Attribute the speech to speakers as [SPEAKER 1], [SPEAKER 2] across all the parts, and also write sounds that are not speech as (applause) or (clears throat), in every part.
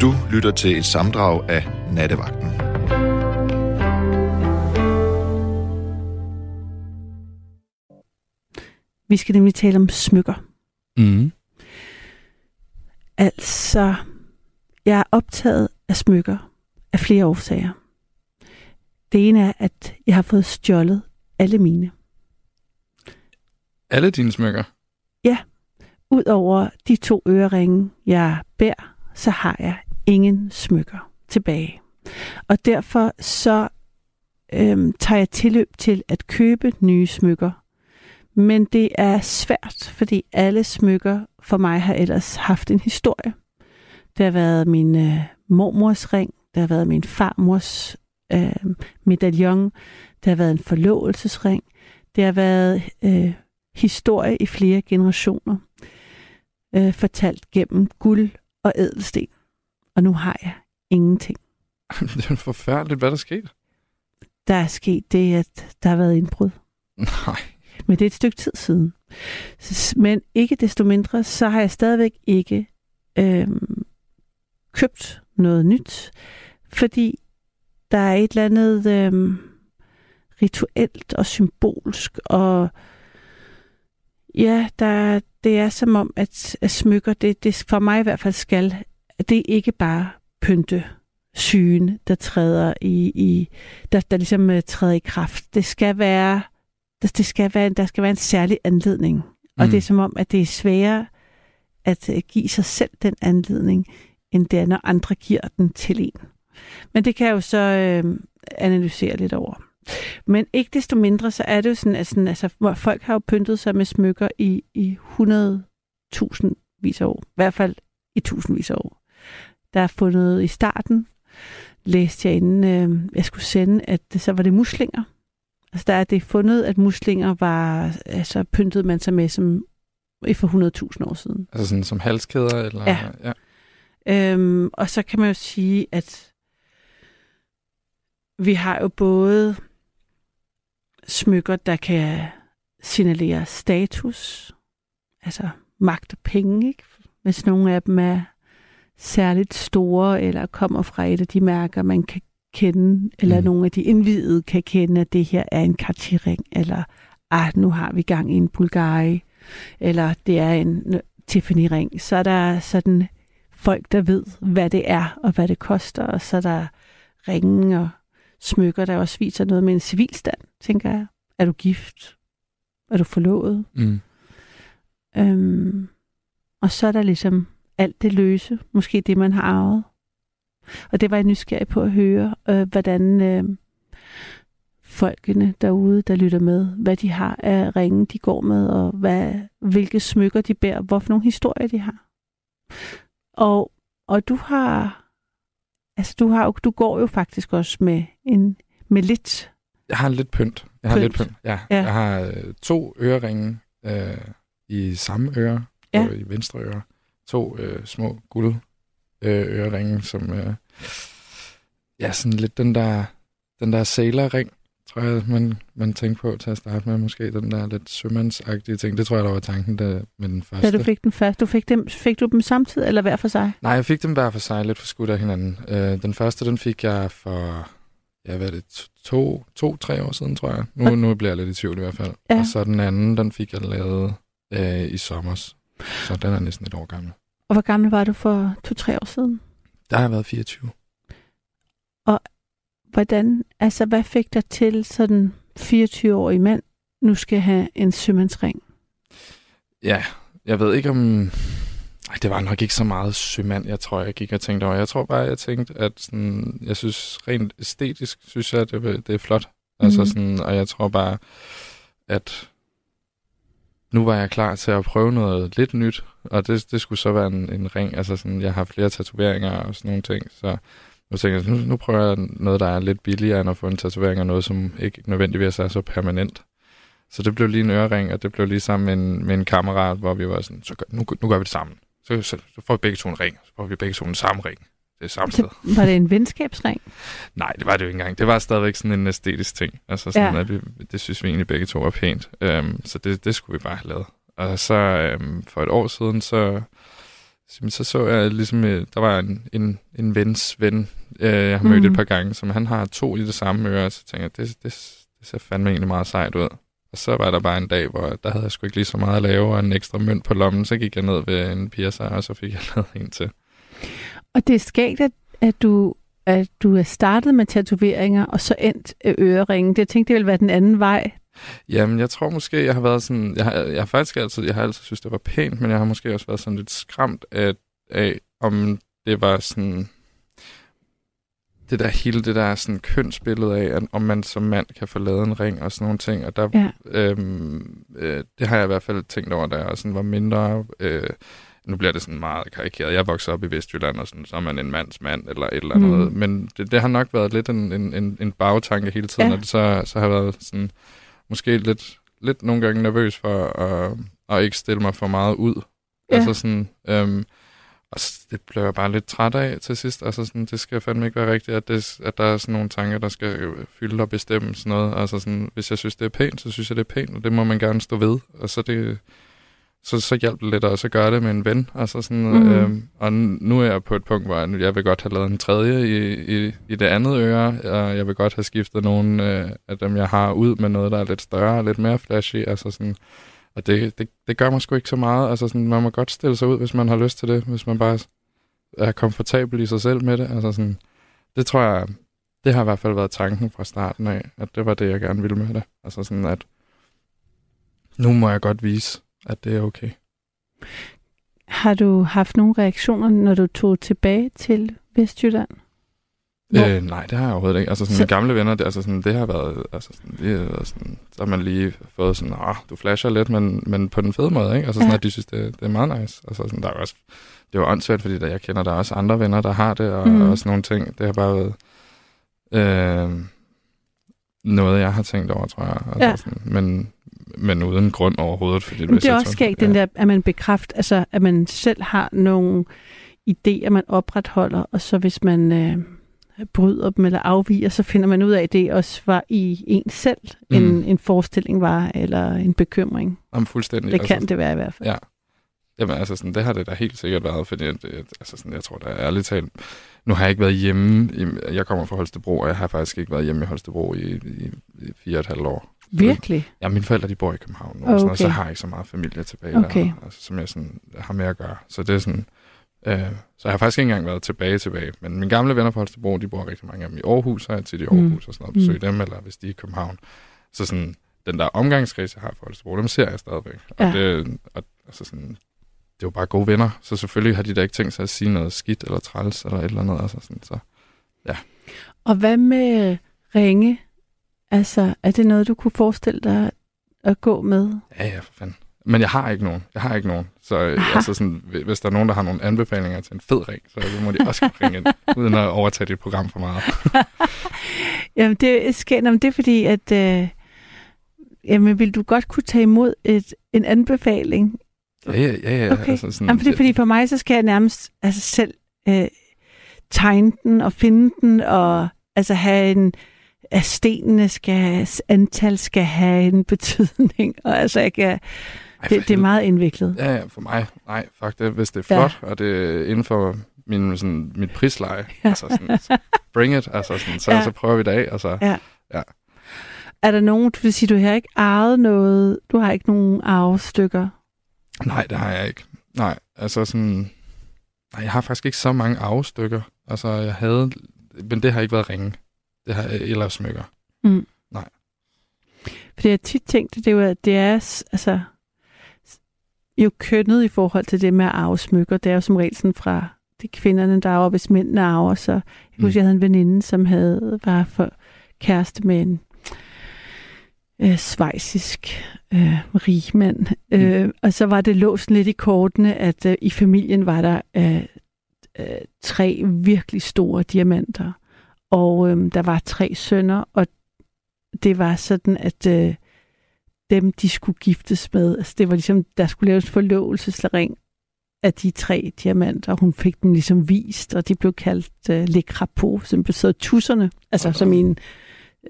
[SPEAKER 1] Du lytter til et samdrag af Nattevagten.
[SPEAKER 2] Vi skal nemlig tale om smykker.
[SPEAKER 3] Mm.
[SPEAKER 2] Altså, jeg er optaget af smykker af flere årsager. Det ene er, at jeg har fået stjålet alle mine.
[SPEAKER 3] Alle dine smykker?
[SPEAKER 2] Udover de to øreringe, jeg bærer, så har jeg ingen smykker tilbage. Og derfor så øhm, tager jeg tilløb til at købe nye smykker. Men det er svært, fordi alle smykker for mig har ellers haft en historie. Det har været min øh, mormors ring, det har været min farmors øh, medaljon, det har været en forlovelsesring, det har været øh, historie i flere generationer, øh, fortalt gennem guld og ædelsten. Og nu har jeg ingenting. (laughs)
[SPEAKER 3] det er forfærdeligt, hvad der skete.
[SPEAKER 2] Der er sket det, at der har været indbrud.
[SPEAKER 3] Nej.
[SPEAKER 2] Men det er et stykke tid siden. Men ikke desto mindre, så har jeg stadigvæk ikke øh, købt noget nyt, fordi der er et eller andet øh, rituelt og symbolsk, og ja, der, det er som om, at, at smykker, det, det for mig i hvert fald skal, det er ikke bare pynte sygen, der træder i, i der, der ligesom uh, træder i kraft. Det skal være, der, det skal være, der skal være en særlig anledning. Og
[SPEAKER 3] Mm.
[SPEAKER 2] det er som om, at det er sværere at uh, give sig selv den anledning, end det er, når andre giver den til en. Men det kan jeg jo så øh, analysere lidt over. Men ikke desto mindre, så er det jo sådan, at sådan, altså, hvor folk har jo pyntet sig med smykker i, i 100.000 vis af år. I hvert fald i tusindvis af år. Der er fundet i starten, læste jeg inden øh, jeg skulle sende, at det, så var det muslinger. Altså der er det fundet, at muslinger var, altså pyntede man sig med som for 100.000 år siden.
[SPEAKER 3] Altså sådan som halskæder? Eller,
[SPEAKER 2] Ja.
[SPEAKER 3] ja.
[SPEAKER 2] Øhm, og så kan man jo sige, at vi har jo både smykker, der kan signalere status, altså magt og penge, ikke? hvis nogle af dem er særligt store, eller kommer fra et af de mærker, man kan kende, eller
[SPEAKER 3] Mm.
[SPEAKER 2] nogle af de indvidede kan kende, at det her er en Cartier-ring, eller ah, nu har vi gang i en Bulgari, eller det er en Tiffany-ring. Så er der sådan folk, der ved, hvad det er, og hvad det koster, og så er der ringe og smykker, der også viser noget med en civilstand, tænker jeg. Er du gift? Er du forlovet?
[SPEAKER 3] Mm.
[SPEAKER 2] Øhm, og så er der ligesom alt det løse, måske det, man har arvet. Og det var jeg nysgerrig på at høre, øh, hvordan øh, folkene derude, der lytter med, hvad de har af ringe, de går med, og hvad, hvilke smykker de bærer, hvorfor nogle historier de har. Og, og du har, altså du har du går jo faktisk også med en, med lidt.
[SPEAKER 3] Jeg har lidt pynt. Jeg har
[SPEAKER 2] Pynt.
[SPEAKER 3] lidt pynt, ja.
[SPEAKER 2] Ja.
[SPEAKER 3] Jeg har øh, to øreringe øh, i samme øre,
[SPEAKER 2] Ja.
[SPEAKER 3] og i venstre øre. To øh, små guld øh, øreringe, som øh, ja, sådan lidt den der, den der sailor-ring, tror jeg, man, man tænkte på til at starte med. Måske den der lidt sømandsagtige ting. Det tror jeg, der var tanken der, med den første.
[SPEAKER 2] Da du fik den første, du fik, dem, fik du dem samtidig, eller hver for sig?
[SPEAKER 3] Nej, jeg fik dem hver for sig, lidt for skudt af hinanden. Øh, den første, den fik jeg for, ja, hvad er det, to, to, tre år siden, tror jeg. Nu, nu bliver jeg lidt i tvivl i hvert fald.
[SPEAKER 2] Ja.
[SPEAKER 3] Og så den anden, den fik jeg lavet øh, i sommer. Så den er næsten et år gammel.
[SPEAKER 2] Og hvor gammel var du for to-tre år siden?
[SPEAKER 3] Der har jeg været 24.
[SPEAKER 2] Hvordan, altså hvad fik dig til sådan 24-årig mand, nu skal have en sømandsring?
[SPEAKER 3] Ja, jeg ved ikke om... Ej, det var nok ikke så meget sømand, jeg tror, jeg gik og tænkte over. Jeg tror bare, jeg tænkte, at sådan, jeg synes rent æstetisk, synes jeg, det, det er flot. Altså
[SPEAKER 2] Mhm.
[SPEAKER 3] sådan, og jeg tror bare, at nu var jeg klar til at prøve noget lidt nyt, og det, det skulle så være en, en ring. Altså sådan, jeg har flere tatoveringer og sådan nogle ting, så nu tænker jeg, nu, nu prøver jeg noget, der er lidt billigere end at få en tatovering, og noget, som ikke nødvendigvis er så permanent. Så det blev lige en ørering, og det blev lige sammen med en, med en kammerat, hvor vi var sådan, så gør, nu, nu gør vi det sammen. Så, så, så får vi begge to en ring, så får vi begge to en samme ring. Det er samme sted.
[SPEAKER 2] Var det en venskabsring?
[SPEAKER 3] Nej, det var det jo ikke engang. Det var stadigvæk sådan en æstetisk ting. Altså sådan,
[SPEAKER 2] Ja.
[SPEAKER 3] at vi, det synes vi egentlig begge to var pænt. Um, så det, det skulle vi bare have lavet. Og så um, for et år siden, så så, så jeg ligesom, øh, der var en, en, en vens ven, øh, jeg har mødt mm. et par gange, som han har to i det samme øre, så tænkte jeg, det, det, det ser fandme egentlig meget sejt ud. Og så var der bare en dag, hvor der havde jeg sgu ikke lige så meget at lave, og en ekstra mønt på lommen, så gik jeg ned ved en piercer, og så fik jeg (laughs) lavet en til.
[SPEAKER 2] Og det er skægt, at, at du at du er startet med tatoveringer, og så endt øreringen. Det jeg tænkte, det ville være den anden vej.
[SPEAKER 3] Jamen, jeg tror måske, jeg har været sådan... Jeg har, jeg har faktisk altid, jeg har altid synes, det var pænt, men jeg har måske også været sådan lidt skræmt af, af om det var sådan det der hele det der sådan kønsbillede af, at om man som mand kan få lavet en ring og sådan nogle ting. Og der, ja. øhm, øh, det har jeg i hvert fald tænkt over, da jeg sådan var mindre. Øh, nu bliver det sådan meget karikeret. Jeg voksede op i Vestjylland, og sådan, så er man en mands mand, eller et eller andet. Mm. Men det, det har nok været lidt en, en, en, en bagtanke hele tiden, ja. og det så, så har været sådan, måske lidt, lidt nogle gange nervøs for at, at ikke stille mig for meget ud. Ja. Altså sådan, øhm, og det blev jeg bare lidt træt af til sidst. Altså sådan, det skal fandme ikke være rigtigt, at, det, at der er sådan nogle tanker, der skal fylde og bestemme sådan noget. Altså sådan, hvis jeg synes, det er pænt, så synes jeg, det er pænt, og det må man gerne stå ved. Og så det, så, så hjælper det lidt også at gøre det med en ven. Altså sådan, mm. øhm, og nu er jeg på et punkt, hvor jeg vil godt have lavet en tredje i, i, i det andet øre, og jeg vil godt have skiftet nogle øh, af dem, jeg har, ud med noget, der er lidt større og lidt mere flashy. Altså sådan, og det, det, det gør mig sgu ikke så meget. Altså sådan, man må godt stille sig ud, hvis man har lyst til det, hvis man bare er komfortabel i sig selv med det. Altså sådan, det tror jeg, det har i hvert fald været tanken fra starten af, at det var det, jeg gerne ville med det. Altså sådan, at nu må jeg godt vise, at det er okay.
[SPEAKER 2] Har du haft nogle reaktioner, når du tog tilbage til Vestjylland?
[SPEAKER 3] Øh, nej, det har jeg overhovedet ikke. Altså sådan, så... mine gamle venner, det, altså sådan, det har været, altså sådan, det har været sådan, så har man lige fået sådan, ah, du flasher lidt, men, men på den fede måde, ikke? Altså sådan, ja. at de synes, det, det er meget nice. Altså sådan, der er også, det var åndssvagt, fordi der, jeg kender, der er også andre venner, der har det, og, mm. og sådan nogle ting. Det har bare været øh, noget, jeg har tænkt over, tror jeg. Altså ja. sådan, men, men uden grund overhovedet. Fordi
[SPEAKER 2] Men det er også skægt, ja. den der, at man bekræfter, altså at man selv har nogle idéer, man opretholder, og så hvis man øh, bryder dem eller afviger, så finder man ud af, at det også var i en selv, mm. en, en forestilling var, eller en bekymring.
[SPEAKER 3] Jamen, fuldstændig.
[SPEAKER 2] Det kan altså, det være i hvert fald.
[SPEAKER 3] Ja. Jamen, altså, sådan, det har det da helt sikkert været, fordi det, altså, sådan, jeg tror da ærligt talt, nu har jeg ikke været hjemme, i, jeg kommer fra Holstebro, og jeg har faktisk ikke været hjemme i Holstebro i, i, i fire og et halvt år.
[SPEAKER 2] Virkelig?
[SPEAKER 3] Ja, mine forældre de bor i København nu, okay. og, sådan, og så har jeg ikke så meget familie tilbage okay. der, altså, som jeg sådan, har med at gøre. Så det er sådan, øh, så jeg har faktisk ikke engang været tilbage tilbage. Men mine gamle venner fra Holstebro, de bor rigtig mange af dem i Aarhus, så jeg tit i Aarhus mm. og sådan noget, besøge mm. dem, eller hvis de er i København. Så sådan, den der omgangskreds, jeg har fra Holstebro, dem ser jeg stadigvæk. Ja. Og, det, og altså sådan, det er jo bare gode venner, så selvfølgelig har de da ikke tænkt sig at sige noget skidt eller træls eller et eller andet. Altså sådan, så, ja.
[SPEAKER 2] Og hvad med ringe? Altså, er det noget, du kunne forestille dig at gå med?
[SPEAKER 3] Ja, ja, for fanden. Men jeg har ikke nogen. Jeg har ikke nogen. Så altså sådan, hvis der er nogen, der har nogle anbefalinger til en fed ring, så må de også ringe ind, (laughs) uden at overtage dit program for meget. (laughs)
[SPEAKER 2] jamen, det, skal, jamen, det er fordi, at øh, jamen, vil du godt kunne tage imod et, en anbefaling?
[SPEAKER 3] Ja, ja, ja. ja.
[SPEAKER 2] Okay. Altså sådan, jamen, fordi, fordi for mig, så skal jeg nærmest altså, selv øh, tegne den og finde den, og altså have en at stenene skal, antal skal have en betydning. Og altså, jeg kan, Ej, det, det er meget indviklet.
[SPEAKER 3] Ja, ja, for mig, nej, faktisk, hvis det er flot, ja. og det er inden for min, sådan, mit prisleje, (laughs) ja. altså sådan, så bring it, altså sådan, så, ja. så prøver vi det af. Altså, ja. ja.
[SPEAKER 2] Er der nogen, du vil sige, du har ikke arvet noget, du har ikke nogen arvestykker?
[SPEAKER 3] Nej, det har jeg ikke. Nej, altså sådan, nej, jeg har faktisk ikke så mange arvestykker. Altså, jeg havde, men det har ikke været ringe. Det har jeg ellers smykker. Mm. Nej.
[SPEAKER 2] Fordi jeg tit tænkt, det er jo, at det er, altså, jo kønnet i forhold til det med at arve smykker. Det er jo som regel sådan fra de kvinderne, der arver, hvis mændene arver. Så jeg mm. husker, jeg havde en veninde, som havde, var for kæreste med en øh, svejsisk øh, rigmand. Mm. Øh, og så var det låst lidt i kortene, at øh, i familien var der øh, øh, tre virkelig store diamanter. Og øh, der var tre sønner, og det var sådan, at øh, dem, de skulle giftes med, altså det var ligesom, der skulle laves forlovelsesring af de tre diamanter. Hun fik dem ligesom vist, og de blev kaldt øh, Le Crapaud, som betød tusserne, altså som en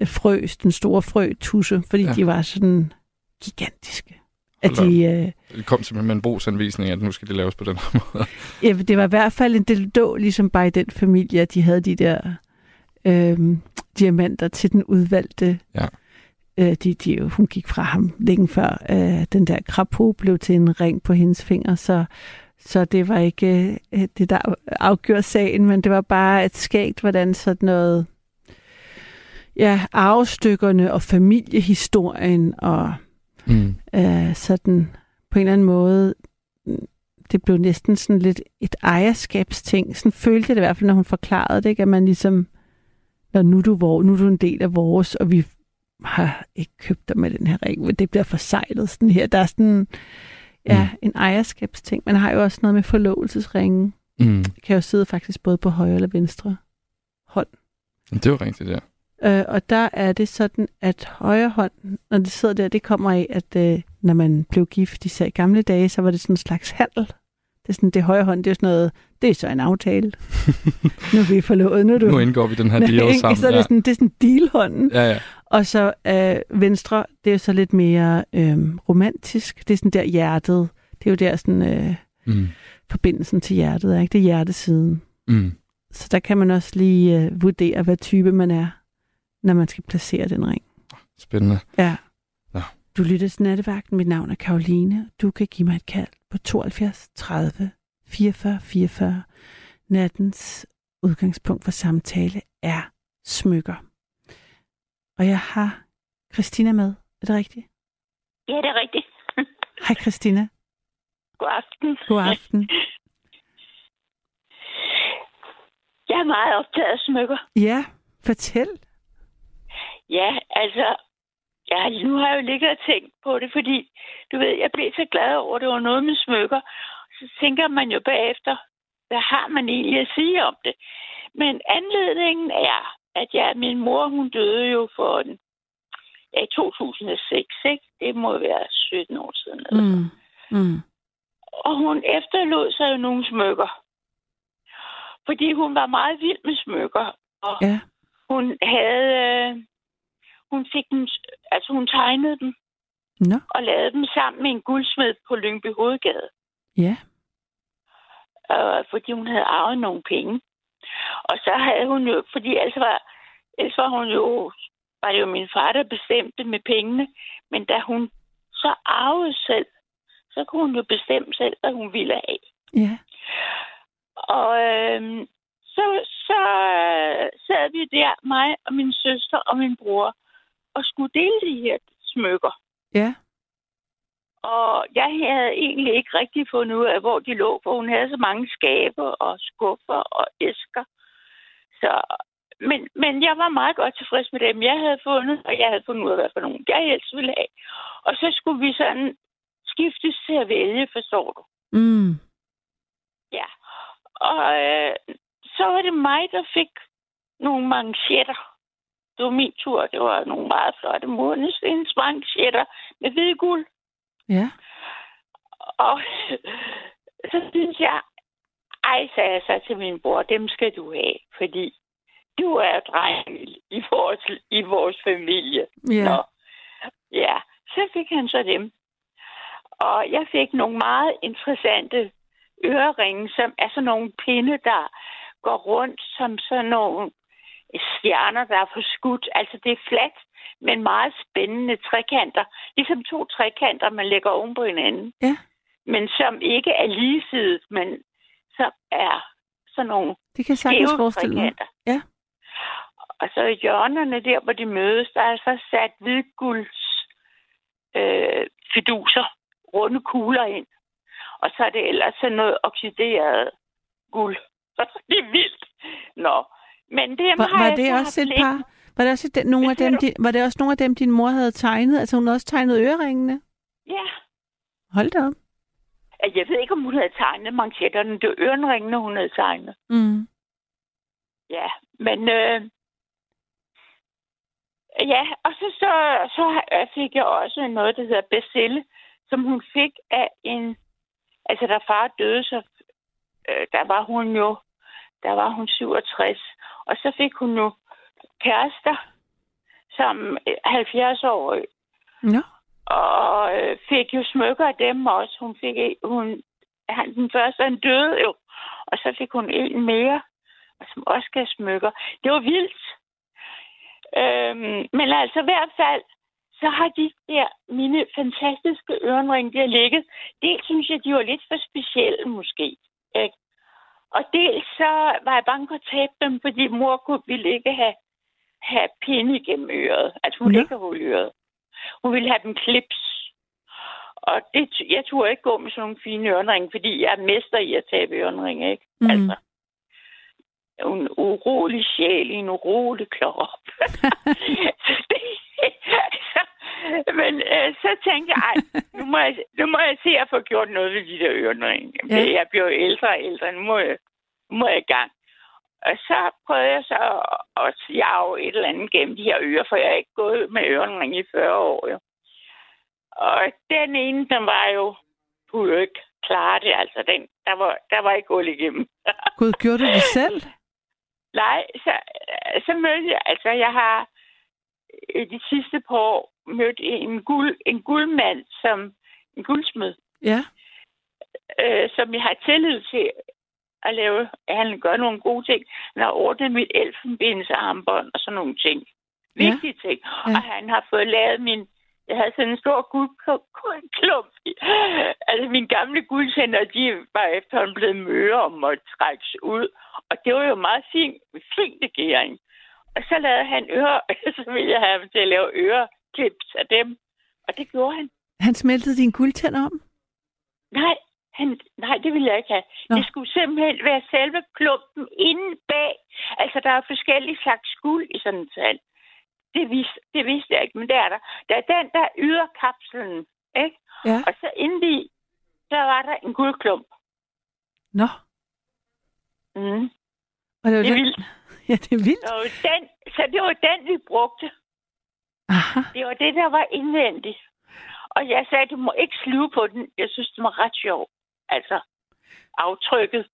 [SPEAKER 2] øh, frø, den store frø tusse, fordi ja. de var sådan gigantiske. At de, øh,
[SPEAKER 3] det kom simpelthen med en brugsanvisning, at nu skal det laves på den her (laughs) måde.
[SPEAKER 2] Ja, det var i hvert fald en del då, ligesom bare i den familie, at de havde de der øhm, diamanter til den udvalgte.
[SPEAKER 3] Ja.
[SPEAKER 2] Øh, de, de, hun gik fra ham længe før øh, den der krapo blev til en ring på hendes finger, så, så det var ikke øh, det, der afgjorde sagen, men det var bare et skægt, hvordan sådan noget ja, arvestykkerne og familiehistorien og
[SPEAKER 3] Mm.
[SPEAKER 2] øh, sådan på en eller anden måde, det blev næsten sådan lidt et ejerskabsting. Sådan følte jeg det i hvert fald, når hun forklarede det, ikke? at man ligesom, når nu er du, vor, nu er du en del af vores, og vi har ikke købt dig med den her ring, det bliver forsejlet sådan her. Der er sådan, ja,
[SPEAKER 3] Mm.
[SPEAKER 2] en ejerskabsting. Man har jo også noget med forlovelsesringen.
[SPEAKER 3] Mm.
[SPEAKER 2] Det kan jo sidde faktisk både på højre eller venstre hånd.
[SPEAKER 3] Det er jo rigtigt, ja.
[SPEAKER 2] Øh, og der er det sådan, at højre hånd, når det sidder der, det kommer af, at øh, når man blev gift, især i gamle dage, så var det sådan en slags handel. Det er sådan, det højre hånd, det er sådan noget, det er så en aftale. (laughs) nu er vi forlovet, nu du...
[SPEAKER 3] Nu indgår vi den her (laughs) deal sammen.
[SPEAKER 2] Så er det,
[SPEAKER 3] ja.
[SPEAKER 2] sådan, det er sådan dealhånden.
[SPEAKER 3] ja, ja.
[SPEAKER 2] Og så øh, venstre, det er så lidt mere øh, romantisk. Det er sådan der hjertet. Det er jo der sådan øh,
[SPEAKER 3] Mm.
[SPEAKER 2] forbindelsen til hjertet, er, ikke? Det er hjertesiden.
[SPEAKER 3] Mm.
[SPEAKER 2] Så der kan man også lige øh, vurdere, hvad type man er, når man skal placere den ring.
[SPEAKER 3] Spændende.
[SPEAKER 2] Ja. Du lytter til nattevagten. Mit navn er Karoline. Du kan give mig et kald på 72 30 44 44. Nattens udgangspunkt for samtale er smykker. Og jeg har Christina med. Er det rigtigt?
[SPEAKER 4] Ja, det er rigtigt. (laughs)
[SPEAKER 2] Hej Christina.
[SPEAKER 4] God aften.
[SPEAKER 2] God aften.
[SPEAKER 4] Jeg er meget optaget af smykker.
[SPEAKER 2] Ja, fortæl.
[SPEAKER 4] Ja, altså, ja, nu har jeg jo ligget og tænkt på det, fordi, du ved, jeg blev så glad over, at det var noget med smykker. Så tænker man jo bagefter, hvad har man egentlig at sige om det? Men anledningen er, at ja, min mor, hun døde jo for en, ja, i 2006, ikke? Det må være 17 år siden. Eller
[SPEAKER 2] Mm. Mm.
[SPEAKER 4] Og hun efterlod sig jo nogle smykker. Fordi hun var meget vild med smykker. Og
[SPEAKER 2] Ja.
[SPEAKER 4] hun havde... Øh, hun fik dem... Altså, hun tegnede dem
[SPEAKER 2] Nå.
[SPEAKER 4] og lavede dem sammen med en guldsmed på Lyngby Hovedgade.
[SPEAKER 2] Ja.
[SPEAKER 4] Øh, fordi hun havde arvet nogle penge. Og så havde hun jo... Fordi ellers var, ellers var hun jo... Var det jo min far, der bestemte med pengene. Men da hun så arvede selv, så kunne hun jo bestemme selv, hvad hun ville have.
[SPEAKER 2] Ja.
[SPEAKER 4] Og øhm, så, så øh, sad vi der, mig og min søster og min bror, og skulle dele de her smykker.
[SPEAKER 2] Ja.
[SPEAKER 4] Og jeg havde egentlig ikke rigtig fundet ud af, hvor de lå, for hun havde så mange skabe og skuffer og æsker. Så, men, men jeg var meget godt tilfreds med dem, jeg havde fundet, og jeg havde fundet ud af, hvad for nogen jeg helst ville have. Og så skulle vi sådan skiftes til at vælge, forstår du?
[SPEAKER 2] Mm.
[SPEAKER 4] Ja. Og øh, så var det mig, der fik nogle manchetter. Det var min tur. Det var nogle meget flotte månestens manchetter med hvide guld.
[SPEAKER 2] Ja.
[SPEAKER 4] Og (laughs) så synes jeg, ej, sagde jeg så til min bror, dem skal du have, fordi du er dreng i vores, i vores familie.
[SPEAKER 2] Ja.
[SPEAKER 4] Nå. Ja, så fik han så dem. Og jeg fik nogle meget interessante øreringe, som er sådan nogle pinde, der går rundt som sådan nogle stjerner, der er forskudt. Altså det er fladt, men meget spændende trekanter. Ligesom to trekanter, man lægger oven på hinanden.
[SPEAKER 2] Ja.
[SPEAKER 4] Men som ikke er ligesidet, men som er sådan nogle
[SPEAKER 2] Det kan jeg sagtens forestille mig. Ja.
[SPEAKER 4] Og så i hjørnerne der, hvor de mødes, der er så sat hvidgulds øh, fiduser, runde kugler ind. Og så er det ellers sådan noget oxideret guld. (laughs) det er vildt. Nå, men det
[SPEAKER 2] Var,
[SPEAKER 4] har
[SPEAKER 2] var det
[SPEAKER 4] så
[SPEAKER 2] også et par? Var det også et, nogle af dem, din, var det også nogle af dem, din mor havde tegnet? Altså hun havde også tegnet øreringene?
[SPEAKER 4] Ja,
[SPEAKER 2] Hold da op.
[SPEAKER 4] Jeg ved ikke, om hun havde tegnet manchetterne. Det var ørenringene, hun havde tegnet.
[SPEAKER 2] Mm.
[SPEAKER 4] Ja, men øh, ja, og så, så, så fik jeg også noget, der hedder Bestille, som hun fik af en, altså da far døde, så øh, der var hun jo, der var hun 67, og så fik hun jo kærester som 70 år,
[SPEAKER 2] Nå.
[SPEAKER 4] Og øh, fik jo smykker af dem også. Hun fik hun, han, den første, han døde jo. Og så fik hun en mere, som også gav smykker. Det var vildt. Øhm, men altså i hvert fald, så har de der mine fantastiske ørenringe, der ligget. Dels synes jeg, de var lidt for specielle måske. Ikke? Og dels så var jeg bange for at tabe dem, fordi mor kunne, ville ikke have, have pinde igennem øret. Altså hun
[SPEAKER 2] Ja.
[SPEAKER 4] ikke hul øret. Hun ville have dem klips. Og det, jeg turde ikke gå med sådan nogle fine ørenringe, fordi jeg er mester i at tabe ørenringe, ikke?
[SPEAKER 2] Mm.
[SPEAKER 4] Altså, en urolig sjæl i en urolig krop. (laughs) (laughs) Så det- (laughs) Men øh, så tænkte jeg, ej, nu må jeg, nu må jeg se at få gjort noget ved de der øreringe.
[SPEAKER 2] Ja.
[SPEAKER 4] Jeg bliver ældre og ældre, nu må jeg, nu må jeg i gang. Og så prøvede jeg så at, jage et eller andet gennem de her ører, for jeg har ikke gået med øreringe i 40 år. Jo. Og den ene, den var jo, kunne jo ikke klare det. Altså, den, der, var, der var ikke gået igennem. (laughs)
[SPEAKER 2] Gud, gjorde du det selv?
[SPEAKER 4] Nej, så, så mødte jeg, altså jeg har i de sidste par år mødt en, guld, en guldmand, som en guldsmed,
[SPEAKER 2] Ja.
[SPEAKER 4] øh, som jeg har tillid til at lave. Han gør nogle gode ting. Han har ordnet mit elfenbensarmbånd og sådan nogle ting.
[SPEAKER 2] Ja.
[SPEAKER 4] Vigtige ting.
[SPEAKER 2] Ja.
[SPEAKER 4] Og han har fået lavet min... Jeg havde sådan en stor guldklump. Altså, mine gamle guldtænder, de var efterhånden blevet møre og måtte trækkes ud. Og det var jo meget fint, fint legering. Og så lavede han øre, (laughs) så ville jeg have ham til at lave øreklips af dem. Og det gjorde han.
[SPEAKER 2] Han smeltede dine guldtænder om?
[SPEAKER 4] Nej, han, nej, det ville jeg ikke have.
[SPEAKER 2] Nå.
[SPEAKER 4] Det skulle simpelthen være selve klumpen inde bag. Altså, der er forskellige slags guld i sådan en tand. Det vidste, det vidste jeg ikke, men det er der. Der er den, der yder kapslen, ikke?
[SPEAKER 2] Ja.
[SPEAKER 4] Og så indeni, der var der en guldklump.
[SPEAKER 2] Nå.
[SPEAKER 4] Mm.
[SPEAKER 2] Og det var
[SPEAKER 4] Det er
[SPEAKER 2] den...
[SPEAKER 4] vildt. (laughs)
[SPEAKER 2] Ja, det er vildt.
[SPEAKER 4] Og den, så det var den, vi brugte.
[SPEAKER 2] Aha.
[SPEAKER 4] Det var det, der var indvendigt. Og jeg sagde, du må ikke sluge på den. Jeg synes, det var ret sjov. Altså, aftrykket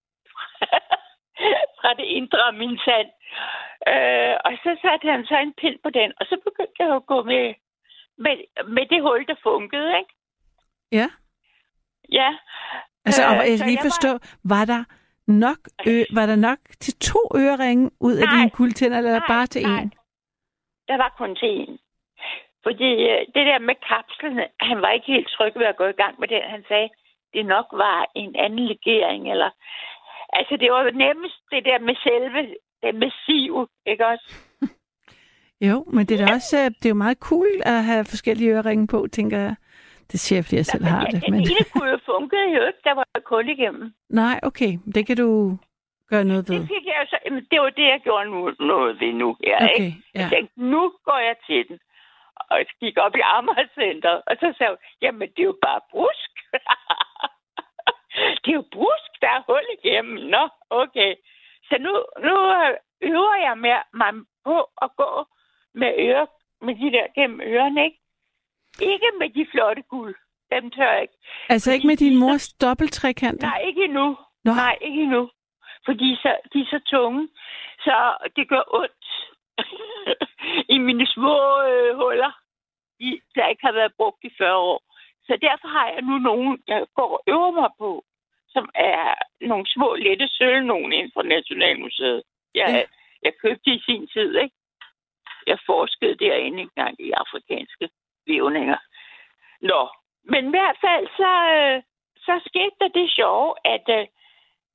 [SPEAKER 4] (laughs) fra det indre af min tand. Øh, og så satte han så en pind på den, og så begyndte jeg at gå med, med, med det hul, der funkede, ikke?
[SPEAKER 2] Ja.
[SPEAKER 4] Ja.
[SPEAKER 2] Altså, og
[SPEAKER 4] Øh,
[SPEAKER 2] jeg
[SPEAKER 4] jeg
[SPEAKER 2] forstå, var der nok, ø, var der nok til to øreringe ud af
[SPEAKER 4] Nej.
[SPEAKER 2] dine guldtænder, eller
[SPEAKER 4] Nej,
[SPEAKER 2] bare til
[SPEAKER 4] nej.
[SPEAKER 2] en?
[SPEAKER 4] Der var kun til en. Fordi øh, det der med kapslerne, han var ikke helt tryg ved at gå i gang med det. Han sagde, det nok var en anden legering, eller... Altså, det var nemmest det der med selve, det massive, ikke også? (laughs)
[SPEAKER 2] Jo, men det er da også, øh, det er jo meget cool at have forskellige øreringe på, tænker jeg. Det siger jeg, fordi jeg selv har
[SPEAKER 4] ja,
[SPEAKER 2] det.
[SPEAKER 4] Den
[SPEAKER 2] Men...
[SPEAKER 4] ene kunne jo funkede jo ikke, der var kul igennem.
[SPEAKER 2] Nej, okay. Det kan du gøre noget ved.
[SPEAKER 4] Det fik jeg jo så, det var det, jeg gjorde nu, noget ved nu her, ikke?
[SPEAKER 2] Okay, ja.
[SPEAKER 4] Jeg tænkte, nu går jeg til den. Og gik op i Amagercenteret, og så sagde hun, jamen det er jo bare brusk. (laughs) det er jo brusk, der er hul igennem. Nå, okay. Så nu, nu øh, øver jeg med mig på at gå med øre, med de der gennem ørerne, ikke? Ikke med de flotte guld. Dem tør jeg ikke.
[SPEAKER 2] Altså ikke med din mors dobbelttrekanter?
[SPEAKER 4] Nej, ikke endnu.
[SPEAKER 2] Nå.
[SPEAKER 4] Nej, ikke endnu. Fordi så, de er så tunge, så det gør ondt (laughs) i mine små øh, huller, de, der ikke har været brugt i 40 år. Så derfor har jeg nu nogen, jeg går og øver mig på, som er nogle små, lette sølv, nogen inden for Nationalmuseet. Jeg,
[SPEAKER 2] Ja.
[SPEAKER 4] jeg købte i sin tid, ikke? Jeg forskede derinde engang i afrikanske vævninger. Nå, men i hvert fald så, øh, så skete der det sjove, at øh,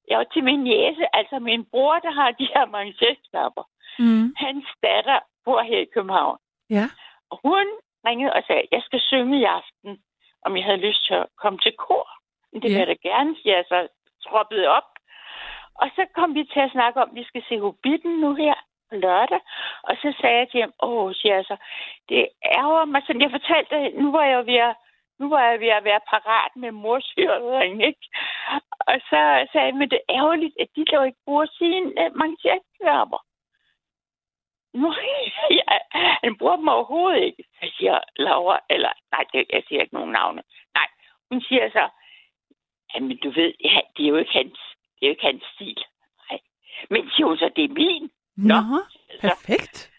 [SPEAKER 4] jeg var til min jæse, altså min bror, der har de her manchetknapper.
[SPEAKER 2] Mm.
[SPEAKER 4] Hans datter bor her i København.
[SPEAKER 2] Ja.
[SPEAKER 4] Og hun ringede og sagde, jeg skal synge i aften, om jeg havde lyst til at komme til kor. Men det
[SPEAKER 2] Ja.
[SPEAKER 4] vil jeg da gerne, siger jeg så troppede op. Og så kom vi til at snakke om, at vi skal se Hobbiten nu her lørdag. Og så sagde jeg til ham, åh, siger jeg så, det ærger mig sådan. Jeg fortalte, nu var jeg ved at, nu var jeg ved at være parat med mors hørring, ikke? Og så sagde jeg, men det er ærgerligt, at de dog ikke bruger sine manchetknapper. Nu, (laughs) ja, han bruger dem overhovedet ikke. Så siger Laura, eller nej, det, jeg siger ikke nogen navne. Nej, hun siger så, jamen du ved, ja, det er jo ikke hans, det er jo ikke hans stil. Nej. Men siger hun så, det er min.
[SPEAKER 2] Nå,
[SPEAKER 4] Så
[SPEAKER 2] perfekt.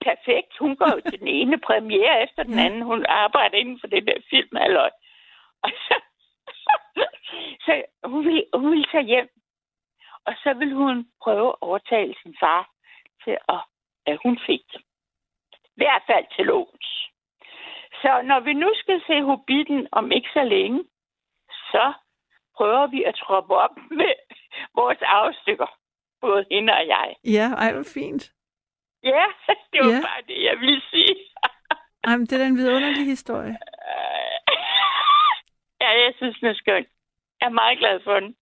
[SPEAKER 4] perfekt. Hun går jo til den ene premiere efter den anden. Hun arbejder inden for det der film, halløj. Og (laughs) så, så hun, ville, hun ville tage hjem, og så ville hun prøve at overtale sin far til, at, at hun fik det. I hvert fald til låns. Så når vi nu skal se Hobbiten om ikke så længe, så prøver vi at troppe op (laughs) med vores afstykker. Både hende og jeg.
[SPEAKER 2] Ja, ej, hvor fint.
[SPEAKER 4] Ja, (laughs) det var
[SPEAKER 2] ja.
[SPEAKER 4] bare det, jeg ville sige. (laughs)
[SPEAKER 2] Ej, men det er da en vidunderlig historie.
[SPEAKER 4] ja, jeg synes, den er skøn. Jeg er meget glad for den.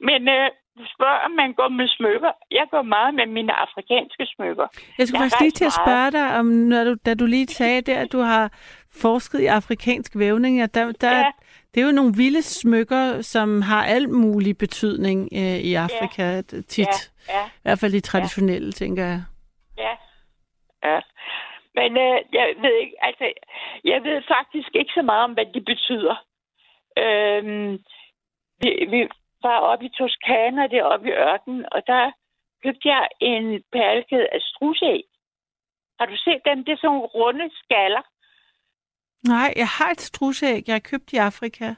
[SPEAKER 4] Men øh, du spørger, om man går med smykker. Jeg går meget med mine afrikanske smykker.
[SPEAKER 2] Jeg skulle
[SPEAKER 4] Jeg
[SPEAKER 2] faktisk lige til at spørge dig, om når du, da du lige sagde der, at du har forsket i afrikansk vævning, at der, der,
[SPEAKER 4] Ja.
[SPEAKER 2] det er jo nogle vilde smykker, som har al mulig betydning øh, i Afrika ja. tit.
[SPEAKER 4] Ja, ja,
[SPEAKER 2] I hvert fald de traditionelle, ja. tænker jeg.
[SPEAKER 4] ja. ja. Men øh, jeg ved ikke, altså, jeg ved faktisk ikke så meget om, hvad de betyder. Øhm, vi, vi var oppe i Toskana, deroppe i ørkenen, og der købte jeg en perlekæde af strusæg. Har du set dem? Det er sådan nogle runde skaller.
[SPEAKER 2] Nej, jeg har et strusæg, jeg har købt i Afrika.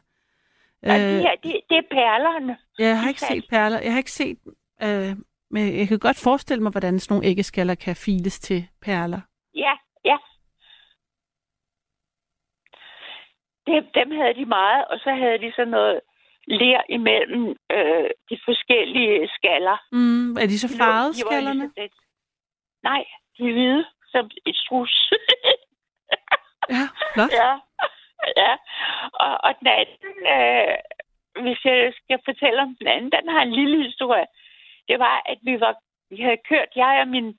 [SPEAKER 4] Øh, og de her, de, det er perlerne.
[SPEAKER 2] jeg har ikke set perler. Jeg har ikke set... Øh, men jeg kan godt forestille mig, hvordan sådan nogle æggeskaller kan files til perler.
[SPEAKER 4] Ja, ja. Dem, dem havde de meget, og så havde de sådan noget ler imellem øh, de forskellige skaller.
[SPEAKER 2] Mm, er de så farvede,
[SPEAKER 4] de
[SPEAKER 2] skallerne?
[SPEAKER 4] Nej, de er hvide, som et strus. (laughs)
[SPEAKER 2] Ja, flot.
[SPEAKER 4] ja, (laughs) ja. Og, og den anden, øh, hvis jeg skal fortælle om den anden, den har en lille historie. Det var, at vi var, vi havde kørt, jeg og min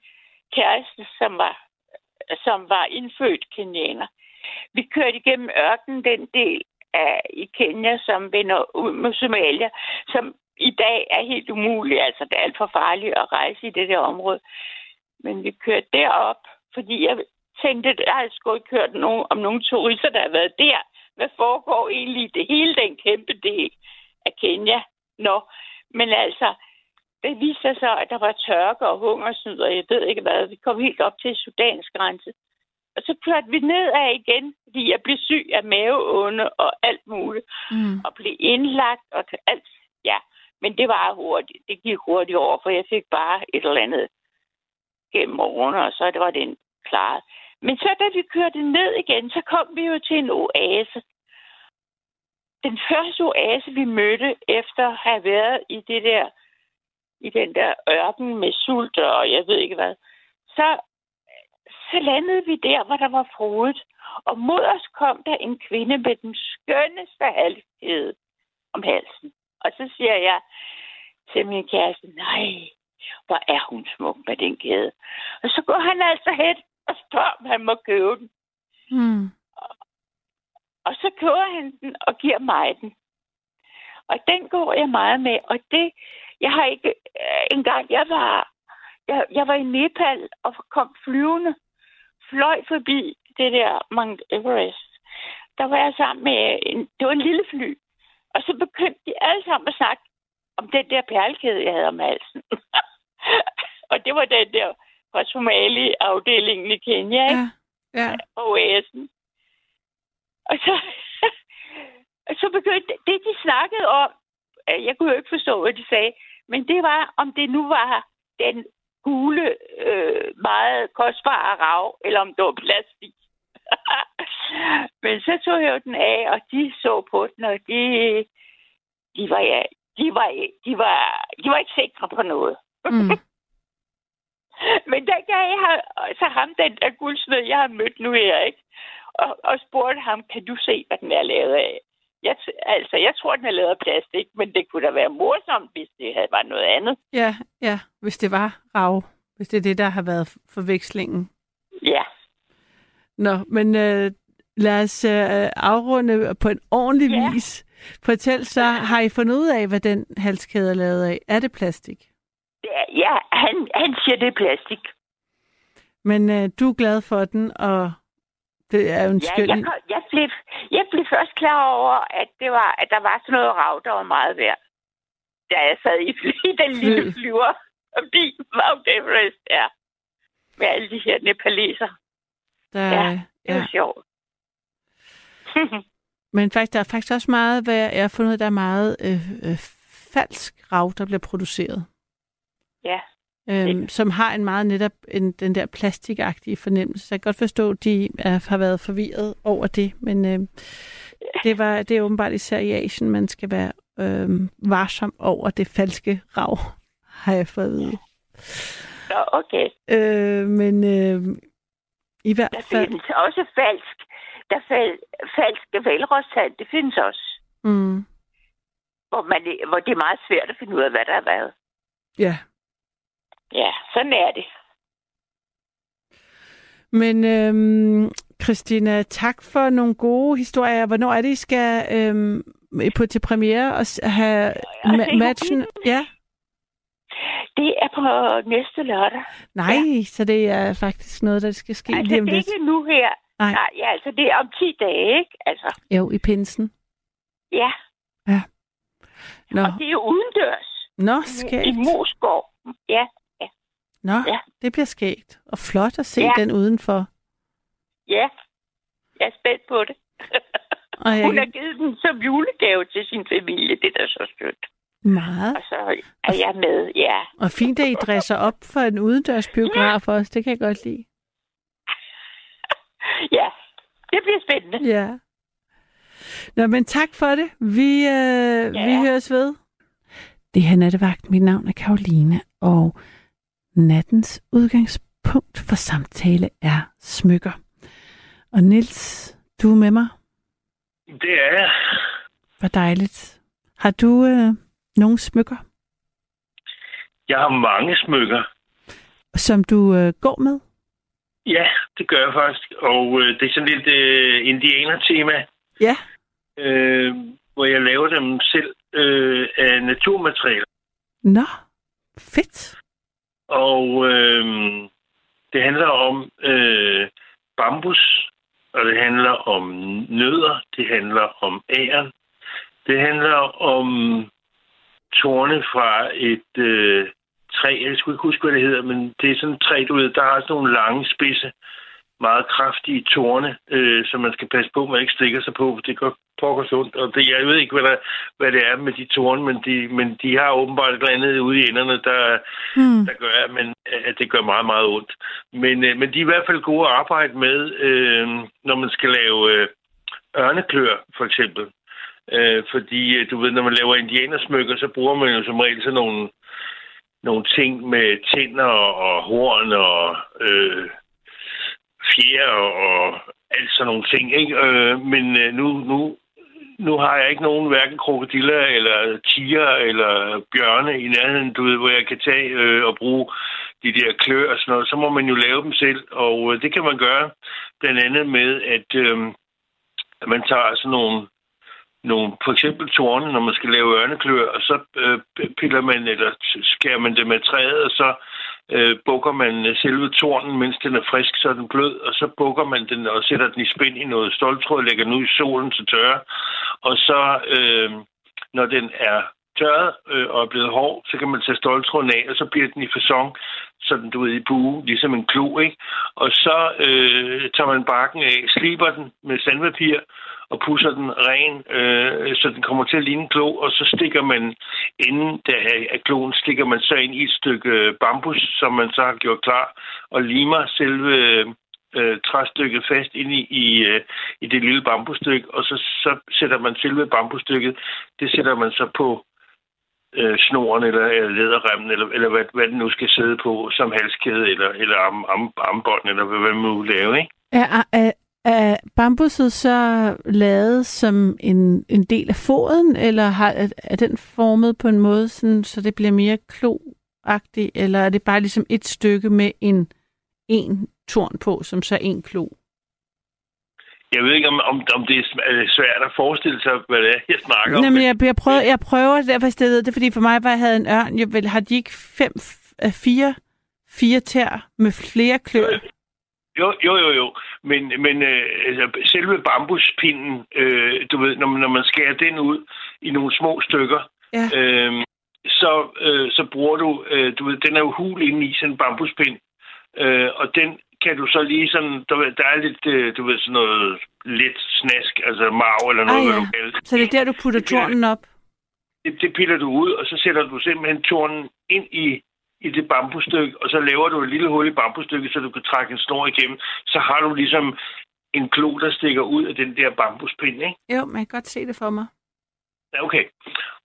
[SPEAKER 4] kæreste, som var, som var indfødt kenianer. Vi kørte igennem ørkenen, den del af i Kenya, som vender ud mod Somalia, som i dag er helt umuligt. Altså, det er alt for farligt at rejse i det der område. Men vi kørte derop, fordi jeg tænkte, at jeg skulle ikke hørt nogen, om nogle turister, der har været der. Hvad foregår egentlig i det hele den kæmpe del af Kenya? Nå, men altså, det viste sig så, at der var tørke og hungersnyd, og jeg ved ikke hvad. Vi kom helt op til Sudans grænse. Og så kørte vi nedad igen, fordi jeg blev syg af maveånde og alt muligt.
[SPEAKER 2] Mm.
[SPEAKER 4] Og blev indlagt og til alt. Ja, men det var hurtigt. Det gik hurtigt over, for jeg fik bare et eller andet gennem årene, og så det var det klaret. Men så da vi kørte ned igen, så kom vi jo til en oase. Den første oase, vi mødte efter at have været i det der i den der ørken med sult og jeg ved ikke hvad, så, så landede vi der, hvor der var frodet. Og mod os kom der en kvinde med den skønneste halskæde om halsen. Og så siger jeg til min kæreste, nej, hvor er hun smuk med den kæde. Og så går han altså hen og spørger, om han må købe den.
[SPEAKER 2] Mm.
[SPEAKER 4] Og så køber han den og giver mig den. Og den går jeg meget med. Og det, jeg har ikke øh, engang, jeg var, jeg, jeg var i Nepal og kom flyvende, fløj forbi det der Mount Everest. Der var jeg sammen med, en, det var en lille fly. Og så begyndte de alle sammen at snakke om den der perlekæde, jeg havde om halsen. (laughs) og det var den der fra Somali-afdelingen i Kenya, ikke?
[SPEAKER 2] Ja, ja.
[SPEAKER 4] og oasen. Og så, (laughs) og så begyndte det, de snakkede om, øh, jeg kunne jo ikke forstå, hvad de sagde, men det var, om det nu var den gule, øh, meget kostbare rav, eller om det var plastik. (laughs) men så tog jeg den af, og de så på den, og de, de, var, ja, de, var, de, var, de var ikke sikre på noget.
[SPEAKER 2] Mm. (laughs)
[SPEAKER 4] Men der gav jeg så ham den der guldsmed, jeg har mødt nu her, ikke? Og, og spurgte ham, kan du se, hvad den er lavet af? Jeg, altså, jeg tror, den er lavet af plastik, men det kunne da være morsomt, hvis det havde var noget andet.
[SPEAKER 2] ja, ja, hvis det var rav. Hvis det er det, der har været forvekslingen.
[SPEAKER 4] Ja.
[SPEAKER 2] Nå, men øh, lad os øh, afrunde på en ordentlig
[SPEAKER 4] Ja.
[SPEAKER 2] vis. Fortæl så, har I fundet ud af, hvad den halskæde er lavet af? Er det plastik?
[SPEAKER 4] Ja, Ja, han, han siger, det er plastik.
[SPEAKER 2] Men øh, du er glad for den, og det er jo en
[SPEAKER 4] Ja,
[SPEAKER 2] skøn...
[SPEAKER 4] jeg, kom- jeg, blev, jeg blev først klar over, at, det var, at der var sådan noget rav, der var meget værd. Da jeg sad i, i den lille
[SPEAKER 2] Fly.
[SPEAKER 4] flyver forbi Mount Everest, ja. Med alle de her nepaleser.
[SPEAKER 2] Der,
[SPEAKER 4] Ja, Det er
[SPEAKER 2] ja.
[SPEAKER 4] jo sjovt. (laughs)
[SPEAKER 2] Men faktisk, der er faktisk også meget, hvad jeg har fundet der er meget øh, øh, falsk rav, der bliver produceret.
[SPEAKER 4] ja.
[SPEAKER 2] Øhm, som har en meget netop en, den der plastikagtige fornemmelse. Så jeg kan godt forstå, at de er, har været forvirret over det, men øh, det, var, det er åbenbart især i Asien, man skal være øh, varsom over det falske rav, har jeg fået at vide.
[SPEAKER 4] Nå, okay.
[SPEAKER 2] Øh, men øh, i hvert
[SPEAKER 4] Der
[SPEAKER 2] fald...
[SPEAKER 4] findes også falsk. Der fal, falske valrostand, det findes også.
[SPEAKER 2] Mm,
[SPEAKER 4] Hvor, man, hvor det er meget svært at finde ud af, hvad der har været.
[SPEAKER 2] ja,
[SPEAKER 4] Ja, sådan er det.
[SPEAKER 2] Men øhm, Christina, tak for nogle gode historier. Hvornår er det, I skal øhm, på til premiere og have
[SPEAKER 4] Og
[SPEAKER 2] ma-
[SPEAKER 4] se
[SPEAKER 2] matchen? Ja.
[SPEAKER 4] Det er på næste lørdag.
[SPEAKER 2] Nej, ja. så det er faktisk noget, der skal ske
[SPEAKER 4] Altså,
[SPEAKER 2] lige om
[SPEAKER 4] det er
[SPEAKER 2] lidt.
[SPEAKER 4] ikke nu her.
[SPEAKER 2] Nej.
[SPEAKER 4] Nej, ja, altså, det er om 10 dage, ikke? Altså,
[SPEAKER 2] Jo, i pinsen.
[SPEAKER 4] ja.
[SPEAKER 2] Nå,
[SPEAKER 4] Og det er jo udendørs.
[SPEAKER 2] Nå
[SPEAKER 4] I
[SPEAKER 2] skægt.
[SPEAKER 4] Moskov. Ja,
[SPEAKER 2] Nå,
[SPEAKER 4] Ja.
[SPEAKER 2] det bliver skægt. Og flot at se
[SPEAKER 4] Ja.
[SPEAKER 2] den udenfor.
[SPEAKER 4] ja. Jeg er spændt på det.
[SPEAKER 2] Og jeg (laughs)
[SPEAKER 4] Hun har givet den som julegave til sin familie. Det er da så sødt.
[SPEAKER 2] meget.
[SPEAKER 4] Og så er jeg med, ja.
[SPEAKER 2] Og fint, at I dresser op for en udendørs biograf også. Det kan jeg godt lide. (laughs)
[SPEAKER 4] Ja, det bliver spændende.
[SPEAKER 2] Ja. Nå, men tak for det. Vi, øh, ja. vi høres ved. Det her er nattevagt. Mit navn er Karoline, og nattens udgangspunkt for samtale er smykker. Og Nils, du er med mig.
[SPEAKER 5] Det er jeg.
[SPEAKER 2] Hvor dejligt. Har du øh, nogle smykker,
[SPEAKER 5] Jeg har mange smykker.
[SPEAKER 2] som du øh, går med?
[SPEAKER 5] Ja, det gør jeg faktisk. Og øh, det er sådan lidt øh, indianer-tema,
[SPEAKER 2] Ja.
[SPEAKER 5] øh, hvor jeg laver dem selv øh, af naturmaterialer.
[SPEAKER 2] Nå, fedt.
[SPEAKER 5] Og øh, det handler om øh, bambus, og det handler om nødder, det handler om æren. Det handler om torne fra et øh, træ. Jeg skulle ikke huske, hvad det hedder, men det er sådan et træ, du ved, der har sådan nogle lange, spidse, meget kraftige torne, øh, som man skal passe på, man ikke stikker sig på, for det går pokker sundt. Og det, jeg ved ikke, hvad, der, hvad det er med de torne, men de, men de har åbenbart et eller andet ude i enderne, der,
[SPEAKER 2] Hmm.
[SPEAKER 5] der gør, at, man, at det gør meget, meget ondt. Men, øh, men de er i hvert fald gode at arbejde med, øh, når man skal lave øh, ørneklør, for eksempel. Øh, fordi, øh, du ved, når man laver indianersmykker, så bruger man jo som regel sådan nogle, nogle ting med tænder og horn og øh, fjer og, alt sådan nogle ting. Ikke? Øh, men øh, nu, nu, nu har jeg ikke nogen hverken krokodiller eller tiger eller bjørne i nærheden, du ved, hvor jeg kan tage øh, og bruge de der klør og sådan noget. Så må man jo lave dem selv, og øh, det kan man gøre blandt andet med, at øh, man tager sådan nogle nogle, for eksempel tårne, når man skal lave ørneklør, og så øh, piller man, eller skærer man det med træet, og så øh, bukker man øh, selve tornen, mens den er frisk, så er den blød, og så bukker man den og sætter den i spind i noget stoltråd, lægger den ud i solen til tørre, og så, øh, når den er tørret øh, og er blevet hård, så kan man tage stoltråden af, og så bliver den i fasong, sådan du ved, i bue, ligesom en klo, ikke? Og så øh, tager man barken af, sliber den med sandpapir, og pusser den ren, øh, så den kommer til at ligne en klo, og så stikker man, inden der af kloen, stikker man så ind i et stykke øh, bambus, som man så har gjort klar, og limer selve øh, træstykket fast ind i, i, øh, i det lille bambusstykke, og så, så sætter man selve bambusstykket, det sætter man så på øh, snoren eller, eller læderremmen, eller, eller hvad, hvad den nu skal sidde på, som halskæde eller, eller arm, arm, armbånd, eller hvad man nu lave, ikke?
[SPEAKER 2] Er, er, bambusset så lavet som en, en del af foden, eller har, er, den formet på en måde, sådan, så det bliver mere kloagtigt, eller er det bare ligesom et stykke med en, en torn på, som så er en klo?
[SPEAKER 5] Jeg ved ikke, om, om, om det er svært at forestille sig, hvad det er, jeg snakker om.
[SPEAKER 2] Jamen, jeg, jeg, prøver, jeg prøver derfor i stedet, det er fordi for mig, var jeg havde en ørn, jeg, vel, har de ikke fem, fire, fire tær med flere klør?
[SPEAKER 5] Jo, jo, jo, jo. Men, men øh, altså, selve bambuspinden, øh, du ved, når man, når man skærer den ud i nogle små stykker,
[SPEAKER 2] Ja.
[SPEAKER 5] øh, så, øh, så bruger du, øh, du ved, den er jo hul inde i sådan en bambuspind, øh, og den kan du så lige sådan, der, der er lidt, øh, du ved, sådan noget lidt snask, altså marv eller noget,
[SPEAKER 2] Ah,
[SPEAKER 5] hvad
[SPEAKER 2] ja.
[SPEAKER 5] du kalder.
[SPEAKER 2] Så det er der, du putter tornen op?
[SPEAKER 5] det, det piller du ud, og så sætter du simpelthen tornen ind i, i det bambusstykke, og så laver du et lille hul i bambusstykket, så du kan trække en snor igennem. Så har du ligesom en klo, der stikker ud af den der bambuspind, ikke?
[SPEAKER 2] Jo, man kan godt se det for mig.
[SPEAKER 5] Ja, okay.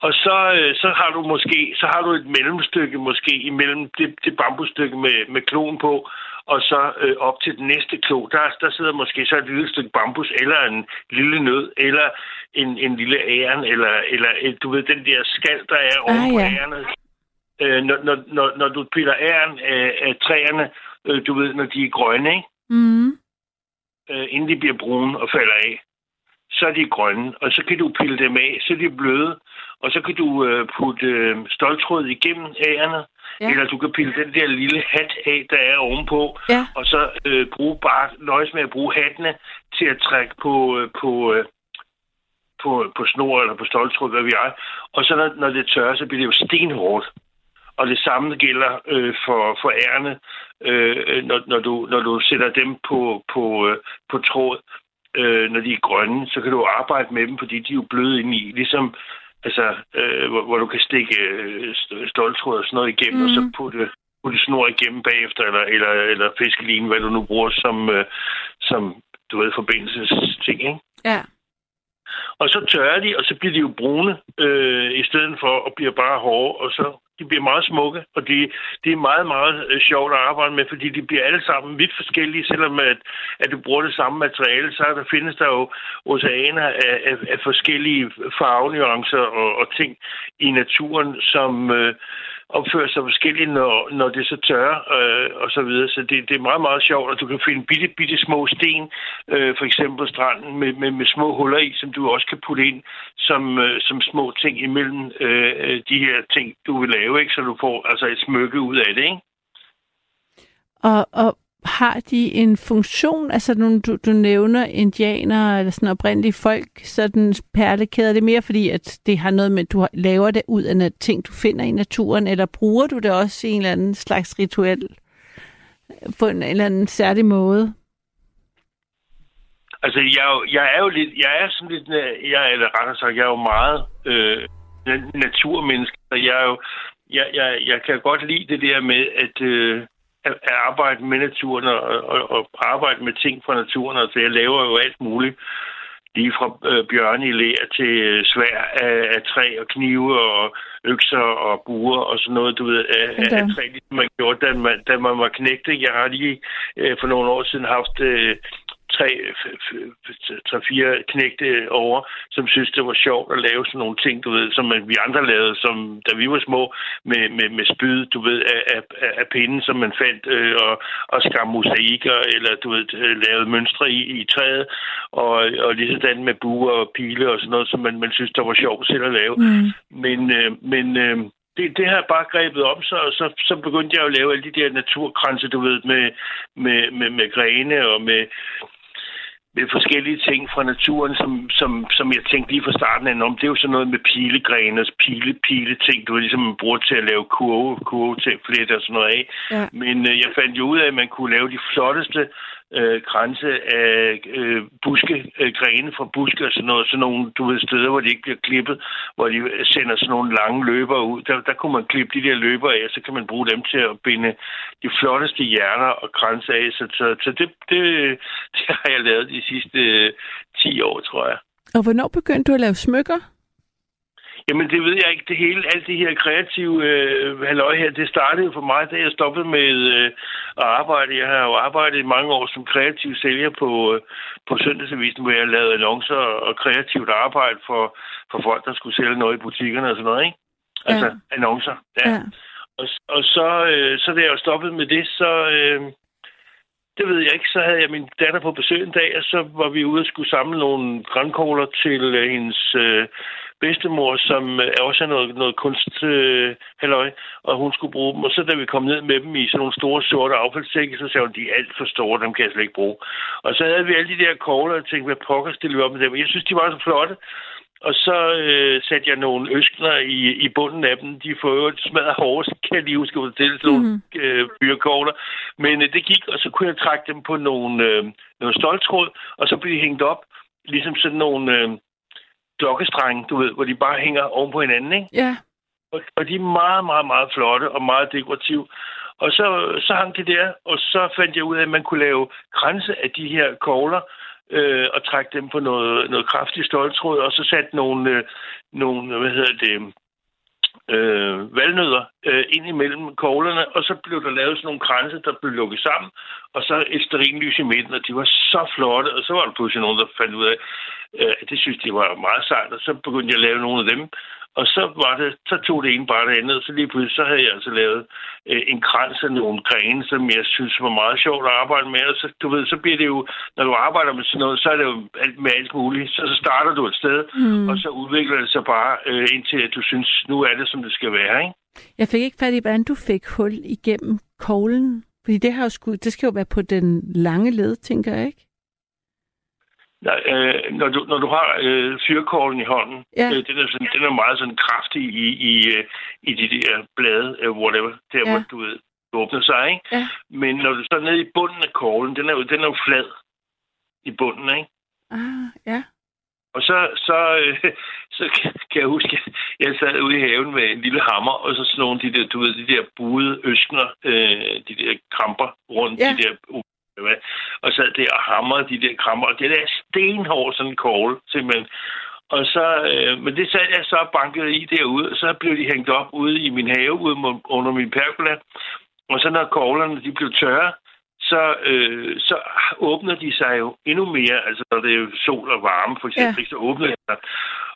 [SPEAKER 5] Og så, øh, så har du måske så har du et mellemstykke måske imellem det, det bambusstykke med, med kloen på, og så øh, op til den næste klo, der, der sidder måske så et lille stykke bambus, eller en lille nød, eller en, en lille æren, eller, eller øh, du ved, den der skal, der er oven på
[SPEAKER 2] ja.
[SPEAKER 5] ærerne. Øh, når, når, når, når du piller æren af, af træerne, øh, du ved, når de er grønne, ikke?
[SPEAKER 2] Mm.
[SPEAKER 5] øh, inden de bliver brune og falder af, så er de grønne, og så kan du pille dem af, så er de bløde, og så kan du øh, putte øh, stoltråd igennem ærerne, Ja. eller du kan pille den der lille hat af, der er ovenpå,
[SPEAKER 2] Ja.
[SPEAKER 5] og så øh, bruge bare, nøjes med at bruge hattene til at trække på, øh, på, øh, på, på snor eller på stoltråd, hvad vi er. Og så når, når det tørrer, så bliver det jo stenhårdt. Og det samme gælder øh, for, for ærne, øh, når, når, du, når du sætter dem på, på, øh, på tråd, øh, når de er grønne, så kan du arbejde med dem, fordi de er jo bløde ind i, ligesom altså, øh, hvor, hvor du kan stikke øh, st- stoltråd og sådan noget igennem, mm. og så putte, putte snor igennem bagefter, eller, eller, eller fiskelin, hvad du nu bruger som, øh, som du ved, forbindelsesting, ikke?
[SPEAKER 2] Ja.
[SPEAKER 5] Og så tørrer de, og så bliver de jo brune, øh, i stedet for at blive bare hårde, og så de bliver meget smukke, og de, de er meget, meget øh, sjovt at arbejde med, fordi de bliver alle sammen vidt forskellige, selvom at, at du bruger det samme materiale, så der findes der jo oceaner af, af, af forskellige farvenuancer og, og ting i naturen, som øh, opfører sig forskelligt, når, når det så tørrer øh, og så videre. Så det, det er meget, meget sjovt, at du kan finde bitte, bitte små sten, øh, for eksempel stranden, med, med, med små huller i, som du også kan putte ind som, øh, som små ting imellem øh, øh de her ting, du vil lave, ikke? så du får altså et smykke ud af det. Ikke?
[SPEAKER 2] Og, og har de en funktion? Altså, nu, du, du nævner indianere eller sådan oprindelige folk, sådan perlekæder. Er det mere fordi, at det har noget med, at du laver det ud af ting, du finder i naturen, eller bruger du det også i en eller anden slags rituel på en eller anden særlig måde?
[SPEAKER 5] Altså, jeg, jeg er jo lidt, jeg er sådan lidt, jeg, eller rettere sagt, jeg er jo meget øh, naturmenneske, og jeg er jo, jeg, jeg, jeg kan godt lide det der med, at, øh, at at arbejde med naturen og, og, og arbejde med ting fra naturen. Altså, jeg laver jo alt muligt. Lige fra øh, bjørne i lær til øh, svær af, af træ og knive og økser og buer og sådan noget, du ved, af,
[SPEAKER 2] Okay.
[SPEAKER 5] af træ, ligesom man gjorde, da man, da man var knægte. Jeg har lige øh, for nogle år siden haft øh, tre, tre, fire knægte over, som synes, det var sjovt at lave sådan nogle ting, du ved, som vi andre lavede, som da vi var små, med, med, med spyd, du ved, af, af, af- pinden, som man fandt, øh, og, og skar mosaikker, eller du ved, øh, lavede mønstre i, i træet, og, og lige sådan med buer og pile og sådan noget, som man, man synes, der var sjovt selv at lave.
[SPEAKER 2] Mm.
[SPEAKER 5] Men, øh, men øh, det, det har jeg bare grebet om, så, så, så begyndte jeg at lave alle de der naturkranse, du ved, med, med, med, med grene og med, med forskellige ting fra naturen, som, som, som jeg tænkte lige fra starten af om. Det er jo sådan noget med pilegrene og pile, pile ting, du ligesom man bruger til at lave kurve, kurve til flet og sådan noget af.
[SPEAKER 2] Ja.
[SPEAKER 5] Men øh, jeg fandt jo ud af, at man kunne lave de flotteste øh, grænse af øh, buske, øh, grene fra buske og sådan noget, sådan nogle, du ved, steder, hvor de ikke bliver klippet, hvor de sender sådan nogle lange løber ud. Der, der kunne man klippe de der løber af, og så kan man bruge dem til at binde de flotteste hjerner og grænse af. Så, så, så det, det, (laughs) det har jeg lavet de sidste øh, 10 år, tror jeg.
[SPEAKER 2] Og hvornår begyndte du at lave smykker?
[SPEAKER 5] Jamen, det ved jeg ikke. Det hele, alt det her kreative øh, halløj her, det startede jo for mig, da jeg stoppede med øh, at arbejde. Jeg har jo arbejdet i mange år som kreativ sælger på, øh, på Søndagsavisen, hvor jeg lavede annoncer og kreativt arbejde for, for folk, der skulle sælge noget i butikkerne og sådan noget, ikke? Altså,
[SPEAKER 2] Ja.
[SPEAKER 5] annoncer. Ja.
[SPEAKER 2] Ja.
[SPEAKER 5] Og, og så, øh, så da jeg stoppede med det, så... Øh, det ved jeg ikke. Så havde jeg min datter på besøg en dag, og så var vi ude og skulle samle nogle grænkogler til øh, hendes øh, bedstemor, som øh, også er noget, noget kunst, øh, halløj, og hun skulle bruge dem. Og så da vi kom ned med dem i sådan nogle store sorte affaldssække, så sagde hun, de er alt for store, dem kan jeg slet ikke bruge. Og så havde vi alle de der kogler, og tænkte, hvad pokker stille vi op med dem? Jeg synes, de var så flotte. og så øh, satte jeg nogle øskner i, i bunden af dem. De får jo smadret hårdt, kan jeg lige huske, at det sådan nogle øh, byrkogler. Men øh, det gik, og så kunne jeg trække dem på nogle, øh, nogle stoltråd, og så blev de hængt op, ligesom sådan nogle øh, dokkestrenge, du ved, hvor de bare hænger oven på hinanden, ikke?
[SPEAKER 2] Ja.
[SPEAKER 5] Og, og de er meget, meget, meget flotte og meget dekorative. Og så, så hang det der, og så fandt jeg ud af, at man kunne lave kranse af de her kogler, øh, og trække dem på noget, noget kraftigt stoltråd, og så satte nogle, øh, nogle hvad hedder det, øh, valnødder øh, ind imellem koglerne, og så blev der lavet sådan nogle kranse, der blev lukket sammen, og så et sterinlys i midten, og de var så flotte, og så var der pludselig nogen, der fandt ud af, øh, at det synes de var meget sejt, og så begyndte jeg at lave nogle af dem, og så var det, så tog det ene bare det andet, og så lige pludselig, så havde jeg altså lavet øh, en krans af nogle grene, som jeg synes var meget sjovt at arbejde med, og så, du ved, så bliver det jo, når du arbejder med sådan noget, så er det jo alt med alt muligt, så, så starter du et sted, mm. og så udvikler det sig bare øh, indtil, at du synes, nu er det, som det skal være, ikke?
[SPEAKER 2] Jeg fik ikke fat i, hvordan du fik hul igennem koglen. Fordi det, har jo sku, det skal jo være på den lange led, tænker jeg ikke?
[SPEAKER 5] Nej, øh, når, du, når du har øh, fyrkålen i hånden,
[SPEAKER 2] Ja.
[SPEAKER 5] øh, den, er sådan, den er meget sådan kraftig i, i, øh, i de der blade, øh, whatever, der
[SPEAKER 2] Ja.
[SPEAKER 5] hvor du ved, det åbner sig, ikke?
[SPEAKER 2] Ja.
[SPEAKER 5] Men når du så er nede i bunden af kålen, den er jo, den er jo flad i bunden, ikke?
[SPEAKER 2] Ah, ja.
[SPEAKER 5] Og så, så, øh, (laughs) så kan jeg huske, jeg sad ude i haven med en lille hammer, og så sådan nogle de der, du ved, de der buede øskner, øh, de der kramper rundt,
[SPEAKER 2] Ja.
[SPEAKER 5] de der, hvad, og sad der og hamrede de der kramper, og det der stenhård sådan en kogle, simpelthen. Og så, øh, men det sad jeg så og bankede i derude, og så blev de hængt op ude i min have, ude under min pergola. Og så når koglerne de blev tørre, så, øh, så åbner de sig jo endnu mere, altså når det er jo sol og varme for eksempel, ja. så åbner de sig.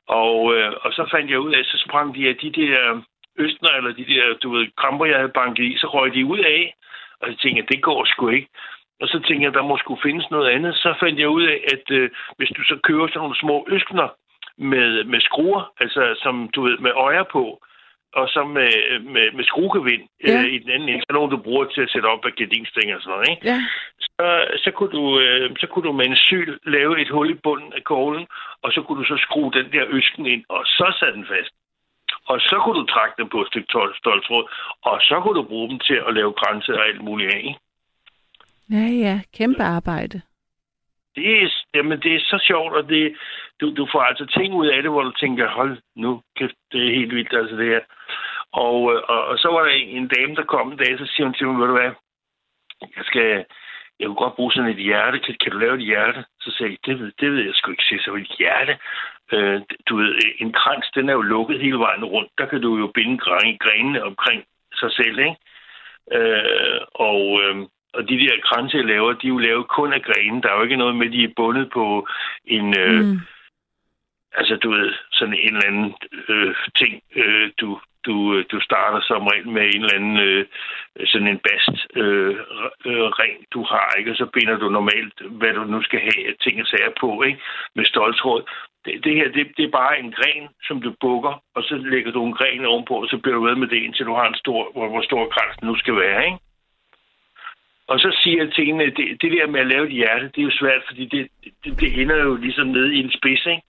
[SPEAKER 5] Og, øh, og så fandt jeg ud af, så sprang de af de der østner, eller de der, du ved, kramper, jeg havde banket i, så røg de ud af, og så tænkte jeg, det går sgu ikke. Og så tænkte jeg, der må skulle findes noget andet. Så fandt jeg ud af, at øh, hvis du så køber sådan nogle små øskner med, med skruer, altså som du ved, med øjer på, og så med, med, med skruegevind
[SPEAKER 2] Ja.
[SPEAKER 5] øh, i den anden ende, så nogle, du bruger til at sætte op af gardinstænger og sådan noget, ikke?
[SPEAKER 2] Ja.
[SPEAKER 5] så, så, kunne du, øh, så kunne du med en syl lave et hul i bunden af koglen, og så kunne du så skrue den der øsken ind, og så satte den fast. Og så kunne du trække den på et stykke tol- stoltråd, og så kunne du bruge dem til at lave grænser og alt muligt af. ikke?
[SPEAKER 2] Ja, ja. Kæmpe arbejde.
[SPEAKER 5] Det er, jamen, det er så sjovt, og det, du, du får altså ting ud af det, hvor du tænker, hold nu, kæft, det er helt vildt, altså det her. Og, øh, og, og så var der en, dame, der kom en dag, så siger hun til mig, ved du hvad, jeg skal, jeg kunne godt bruge sådan et hjerte. Kan, kan du lave et hjerte? Så sagde jeg, det ved, det ved jeg sgu ikke. Så så et hjerte. Øh, du ved, en krans, den er jo lukket hele vejen rundt. Der kan du jo binde grenene omkring sig selv, ikke? Øh, og, øh, og de der kranse, jeg laver, de er jo lavet kun af grene. Der er jo ikke noget med, at de er bundet på en... Øh,
[SPEAKER 2] Mm.
[SPEAKER 5] Altså, du ved, sådan en eller anden øh, ting, øh, du, du, øh, du starter som regel med en eller anden øh, sådan en bast øh, øh, ring, du har, ikke? Og så binder du normalt, hvad du nu skal have ting og sager på, ikke? Med stoltråd. Det, det her, det, det er bare en gren, som du bukker, og så lægger du en gren ovenpå, og så bliver du ved med det, indtil du har en stor, hvor, hvor stor krans den nu skal være, ikke? Og så siger jeg til hende, at det, det der med at lave et hjerte, det er jo svært, fordi det, det, det ender jo ligesom nede i en spids, ikke?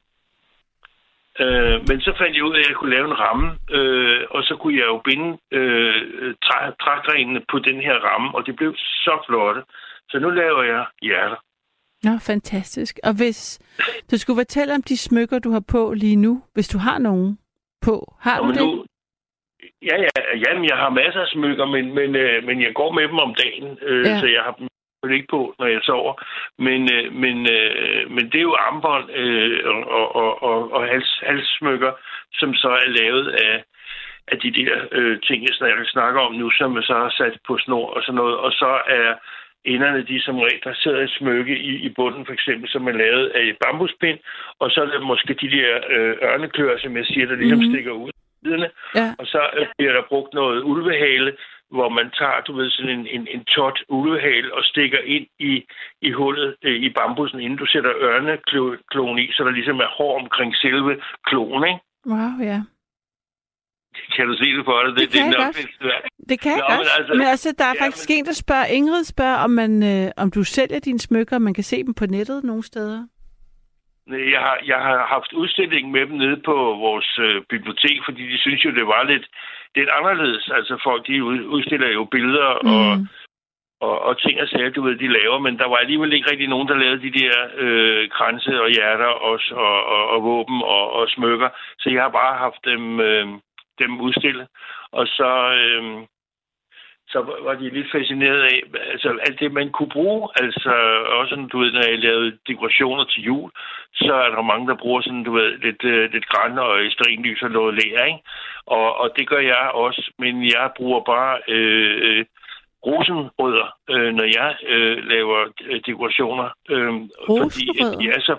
[SPEAKER 5] Øh, men så fandt jeg ud af, at jeg kunne lave en ramme, øh, og så kunne jeg jo binde øh, træ, trægrenene på den her ramme, og det blev så flotte. Så nu laver jeg hjerter.
[SPEAKER 2] Nå, fantastisk. Og hvis du skulle fortælle om de smykker, du har på lige nu, hvis du har nogen på, har du
[SPEAKER 5] Og
[SPEAKER 2] det?
[SPEAKER 5] nu, ja, ja, jamen, jeg har masser af smykker, men, men, øh, men jeg går med dem om dagen, øh,
[SPEAKER 2] Ja.
[SPEAKER 5] så jeg har dem ikke på, når jeg sover. Men, øh, men, øh, men det er jo armbånd øh, og, og, og, og hals, halssmykker, som så er lavet af, af de der øh, ting, jeg snakker, snakker om nu, som jeg så har sat på snor og sådan noget. Og så er enderne, de som regel, der sidder et smykke i, i bunden, for eksempel, som er lavet af bambuspind, og så er det måske de der øh, ørneklør, som jeg siger, der ligesom
[SPEAKER 2] Mhm.
[SPEAKER 5] mm-hmm. stikker ud. siderne.
[SPEAKER 2] Ja.
[SPEAKER 5] Og så øh, bliver der brugt noget ulvehale, hvor man tager, du ved, sådan en, en, en tot ulvehale og stikker ind i, i hullet øh, i bambusen, inden du sætter ørneklon i, så der ligesom er hår omkring selve kloen, ikke?
[SPEAKER 2] Wow, ja.
[SPEAKER 5] Kan du se det for dig?
[SPEAKER 2] Det kan jeg
[SPEAKER 5] er nok lidt svært.
[SPEAKER 2] Det kan jeg
[SPEAKER 5] Nå,
[SPEAKER 2] godt.
[SPEAKER 5] men
[SPEAKER 2] Men,
[SPEAKER 5] altså-
[SPEAKER 2] men også, der er
[SPEAKER 5] Ja,
[SPEAKER 2] faktisk en, der spørger, Ingrid spørger, om, man, øh, om du sælger dine smykker, og man kan se dem på nettet nogle steder.
[SPEAKER 5] Jeg har, jeg har haft udstilling med dem nede på vores øh, bibliotek, fordi de synes jo, det var lidt, lidt anderledes. Altså folk, de udstiller jo billeder mm. og, og, og ting og sager, du ved, de laver, men der var alligevel ikke rigtig nogen, der lavede de der øh, kranse og hjerter og, og, og, og våben og, og smykker. Så jeg har bare haft dem, øh, dem udstillet. Og så... Øh, så var de lidt fascineret af altså, alt det, man kunne bruge. Altså også, du ved, når jeg lavede dekorationer til jul, så er der mange, der bruger sådan, du ved, lidt, uh, lidt græn og strinlys og noget lær, ikke? Og, og det gør jeg også, men jeg bruger bare øh, rosenrødder, øh, når jeg øh, laver øh, dekorationer. Øh, fordi at de er så...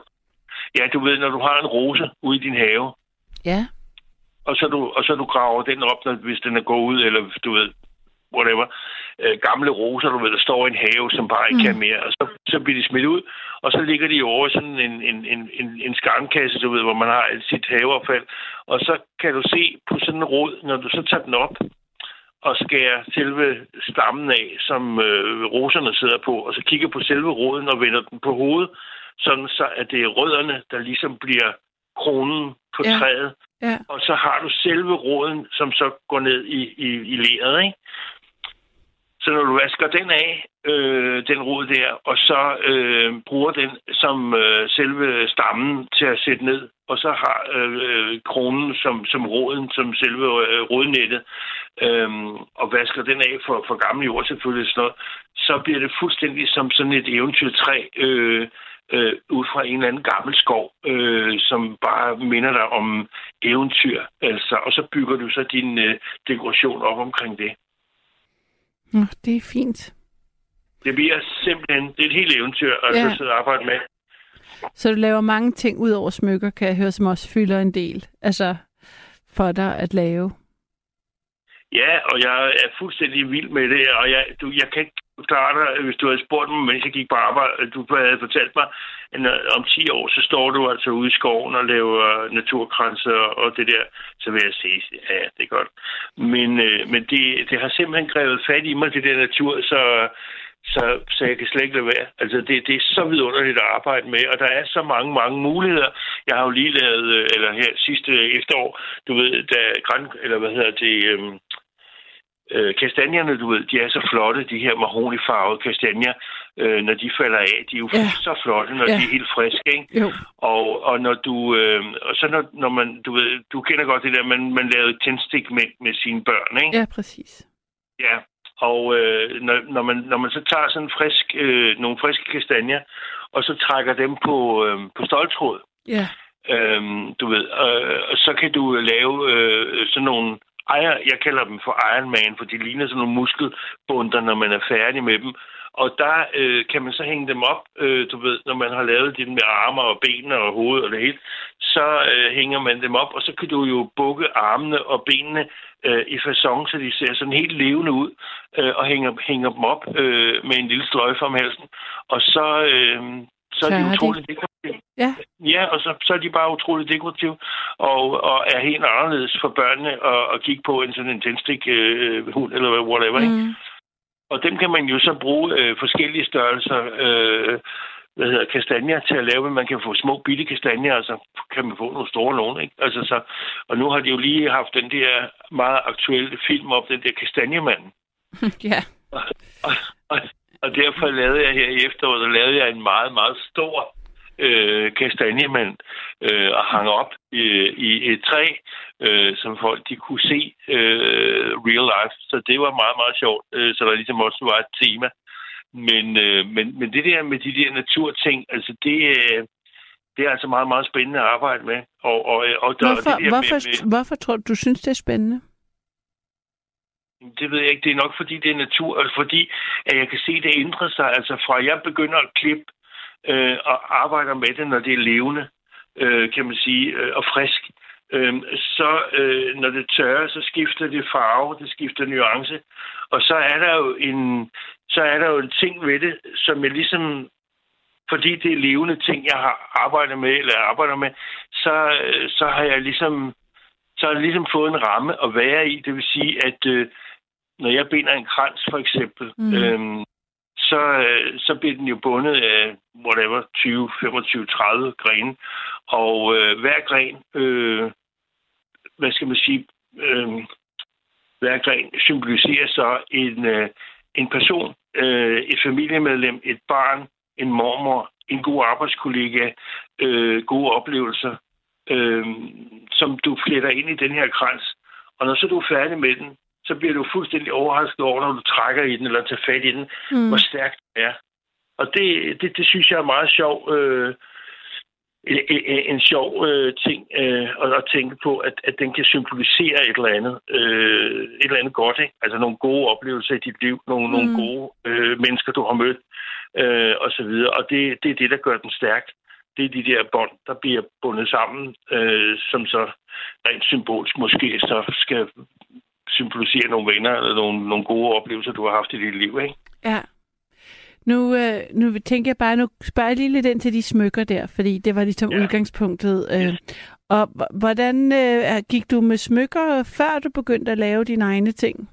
[SPEAKER 5] Ja, du ved, når du har en rose ude i din have,
[SPEAKER 2] ja.
[SPEAKER 5] og så du, og så du graver den op, når, hvis den er gået ud, eller du ved, whatever, øh, gamle roser, du ved, der står i en have, som bare ikke mm. kan mere, og så, så bliver de smidt ud, og så ligger de over sådan en, en, en, en, en skarnkasse, du ved, hvor man har sit haveaffald, og så kan du se på sådan en rod, når du så tager den op, og skærer selve stammen af, som øh, roserne sidder på, og så kigger på selve roden og vender den på hovedet, sådan så at det er rødderne, der ligesom bliver kronen på ja. træet. Ja. Og så har du selve roden, som så går ned i, i, i leret, ikke? Så når du vasker den af, øh, den rod der, og så øh, bruger den som øh, selve stammen til at sætte ned, og så har øh, kronen som, som roden, som selve øh, rodnettet, øh, og vasker den af for, for gammel jord selvfølgelig sådan noget, så bliver det fuldstændig som sådan et eventyrtræ, øh, øh, ud fra en eller anden gammel skov, øh, som bare minder dig om eventyr. Altså, og så bygger du så din øh, dekoration op omkring det.
[SPEAKER 2] Nå, det er fint.
[SPEAKER 5] Det bliver simpelthen det er et helt eventyr at ja. sidde og arbejde med.
[SPEAKER 2] Så du laver mange ting ud over smykker, kan jeg høre, som også fylder en del. Altså for dig at lave.
[SPEAKER 5] Ja, og jeg er fuldstændig vild med det, og jeg, du, jeg kan ikke klare dig, hvis du havde spurgt mig, mens jeg gik på arbejde, du havde fortalt mig, at øh, om 10 år, så står du altså ude i skoven og laver øh, naturkranser og det der, så vil jeg sige, ja, det er godt. Men, øh, men det, det har simpelthen grebet fat i mig, det der natur, så, så, så jeg kan slet ikke lade være. Altså, det, det er så vidunderligt at arbejde med, og der er så mange, mange muligheder. Jeg har jo lige lavet, øh, eller her sidste efterår, du ved, da græn, eller hvad hedder det, øhm, øh, kastanjerne, du ved, de er så flotte, de her mahonifarvede kastanjer, øh, når de falder af. De er jo ja. så flotte, når ja. de er helt friske, ikke? Jo. Og, og når du, øh, og så når, når man, du ved, du kender godt det der, man, man lavede tændstik med, med sine børn, ikke?
[SPEAKER 2] Ja, præcis.
[SPEAKER 5] Ja, og øh, når, når, man, når man så tager sådan frisk, øh, nogle friske kastanjer, og så trækker dem på, øh, på stoltråd,
[SPEAKER 2] ja.
[SPEAKER 5] Øhm, du ved, øh, så kan du lave øh, sådan nogle Iron, jeg kalder dem for Iron Man, for de ligner sådan nogle muskelbunder, når man er færdig med dem. Og der øh, kan man så hænge dem op, øh, du ved, når man har lavet det med arme og benene og hovedet og det hele, så øh, hænger man dem op, og så kan du jo bukke armene og benene øh, i fasong, så de ser sådan helt levende ud, øh, og hænger, hænger dem op øh, med en lille sløjfe om halsen. Og så, øh, så er de utroligt dekorative.
[SPEAKER 2] Ja.
[SPEAKER 5] ja, og så, så er de bare utroligt dekorative, og, og er helt anderledes for børnene at, at kigge på en sådan en tændstik øh, hund, eller whatever, mm. ikke? Og dem kan man jo så bruge øh, forskellige størrelser, øh, hvad hedder, kastanjer til at lave, man kan få små bitte kastanjer, og så kan man få nogle store nogle, ikke? Altså så, og nu har de jo lige haft den der meget aktuelle film op, den der kastanjemanden. (laughs)
[SPEAKER 2] ja.
[SPEAKER 5] Og, og, og, og derfor lavede jeg her i efteråret, lavede jeg en meget, meget stor øh, kastanjemand øh, og hang op i, i et træ, øh, som folk de kunne se øh, real life. Så det var meget, meget sjovt. Øh, så der ligesom også var et tema. Men, øh, men, men det der med de der naturting, altså det, øh, det er altså meget, meget spændende at arbejde med. Og, og, og
[SPEAKER 2] der, hvorfor, det der hvorfor, med, med, hvorfor tror du, du synes, det er spændende?
[SPEAKER 5] Det ved jeg ikke. Det er nok, fordi det er natur, og fordi at jeg kan se, det ændrer sig. Altså fra jeg begynder at klippe øh, og arbejder med det, når det er levende, øh, kan man sige, øh, og frisk, øh, så øh, når det tørrer, så skifter det farve, det skifter nuance. Og så er der jo en, så er der jo en ting ved det, som jeg ligesom fordi det er levende ting, jeg har arbejdet med, eller arbejder med, så, øh, så har jeg ligesom så har jeg ligesom fået en ramme at være i. Det vil sige, at øh, når jeg binder en krans for eksempel, mm. øhm, så, øh, så bliver den jo bundet af whatever, 20, 25, 30 grene. Og øh, hver gren, øh, hvad skal man sige, øh, hver gren symboliserer så en, øh, en person, øh, et familiemedlem, et barn, en mormor, en god arbejdskollega, øh, gode oplevelser, øh, som du fletter ind i den her krans. Og når så du er færdig med den, så bliver du fuldstændig overrasket over, når du trækker i den eller tager fat i den, mm. hvor stærkt det er. Og det, det, det synes jeg er meget sjov, øh, en, en sjov øh, ting øh, at, at tænke på, at, at den kan symbolisere et eller andet, øh, et eller andet godt, ikke? altså nogle gode oplevelser i dit liv, nogle, mm. nogle gode øh, mennesker, du har mødt, øh, og så videre. Og det, det er det, der gør den stærk. Det er de der bånd, der bliver bundet sammen, øh, som så rent symbolsk måske så skal symbolisere nogle venner eller nogle, nogle gode oplevelser, du har haft i dit liv. Ikke?
[SPEAKER 2] Ja. Nu, øh, nu tænker jeg bare, nu spørger jeg lige lidt ind til de smykker der, fordi det var ligesom ja. udgangspunktet. Øh, og hvordan øh, gik du med smykker, før du begyndte at lave dine egne ting?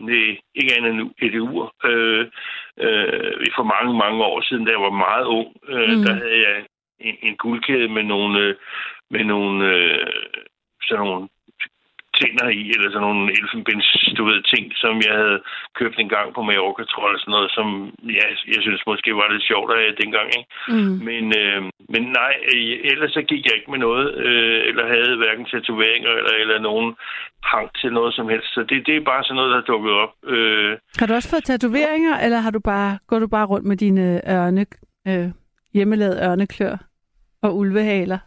[SPEAKER 5] Nej, ikke andet end et ur. Øh, øh, for mange, mange år siden, da jeg var meget ung, øh, mm. der havde jeg en, en guldkæde med nogle, øh, med nogle, øh, sådan nogle tænder i, eller sådan nogle elfenbens, du ved, ting, som jeg havde købt en gang på Mallorca, tror jeg, sådan noget, som ja, jeg synes måske var lidt sjovt af dengang, ikke? Mm. Men, øh, men nej, ellers så gik jeg ikke med noget, øh, eller havde hverken tatoveringer, eller, eller nogen hang til noget som helst. Så det, det er bare sådan noget, der er dukket op. Øh.
[SPEAKER 2] Har du også fået tatoveringer, eller har du bare, går du bare rundt med dine ørne, øh, hjemmelavede ørneklør og ulvehaler?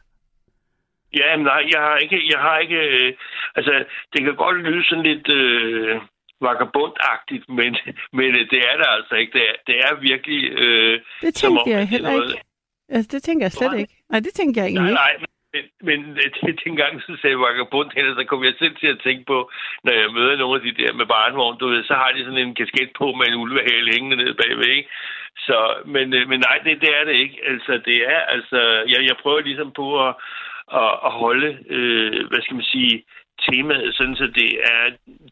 [SPEAKER 5] Ja, nej, jeg har ikke, jeg har ikke, øh, altså, det kan godt lyde sådan lidt øh, vagabundagtigt, (laughs) men, men det er det altså ikke. Det er, det er virkelig... Øh,
[SPEAKER 2] det tænker jeg heller noget... ikke. Altså, det tænker jeg slet ikke. Nej, det tænker jeg egentlig
[SPEAKER 5] nej, nej, men, men (laughs) det, dengang, så sagde vagabund hen, (laughs) så kom jeg selv til at tænke på, når jeg møder nogle af de der med barnvogn, du ved, så har de sådan en kasket på med en ulvehale hængende ned bagved, ikke? Så, men, øh, men nej, det, det er det ikke. Altså, det er, altså, jeg, jeg prøver ligesom på at, at, at holde, øh, hvad skal man sige, temaet, sådan så det er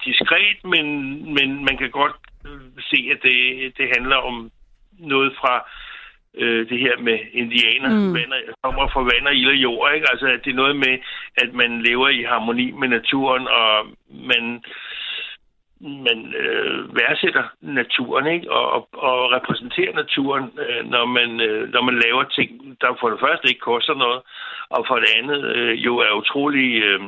[SPEAKER 5] diskret, men, men man kan godt se, at det, det handler om noget fra øh, det her med indianer, mm. vander, kommer fra vand og ild og jord, ikke? Altså, det er noget med, at man lever i harmoni med naturen, og man man øh, værdsætter naturen, ikke? Og, og, og repræsenterer naturen, øh, når, man, øh, når man laver ting, der for det første ikke koster noget, og for det andet øh, jo er utrolig... Øh,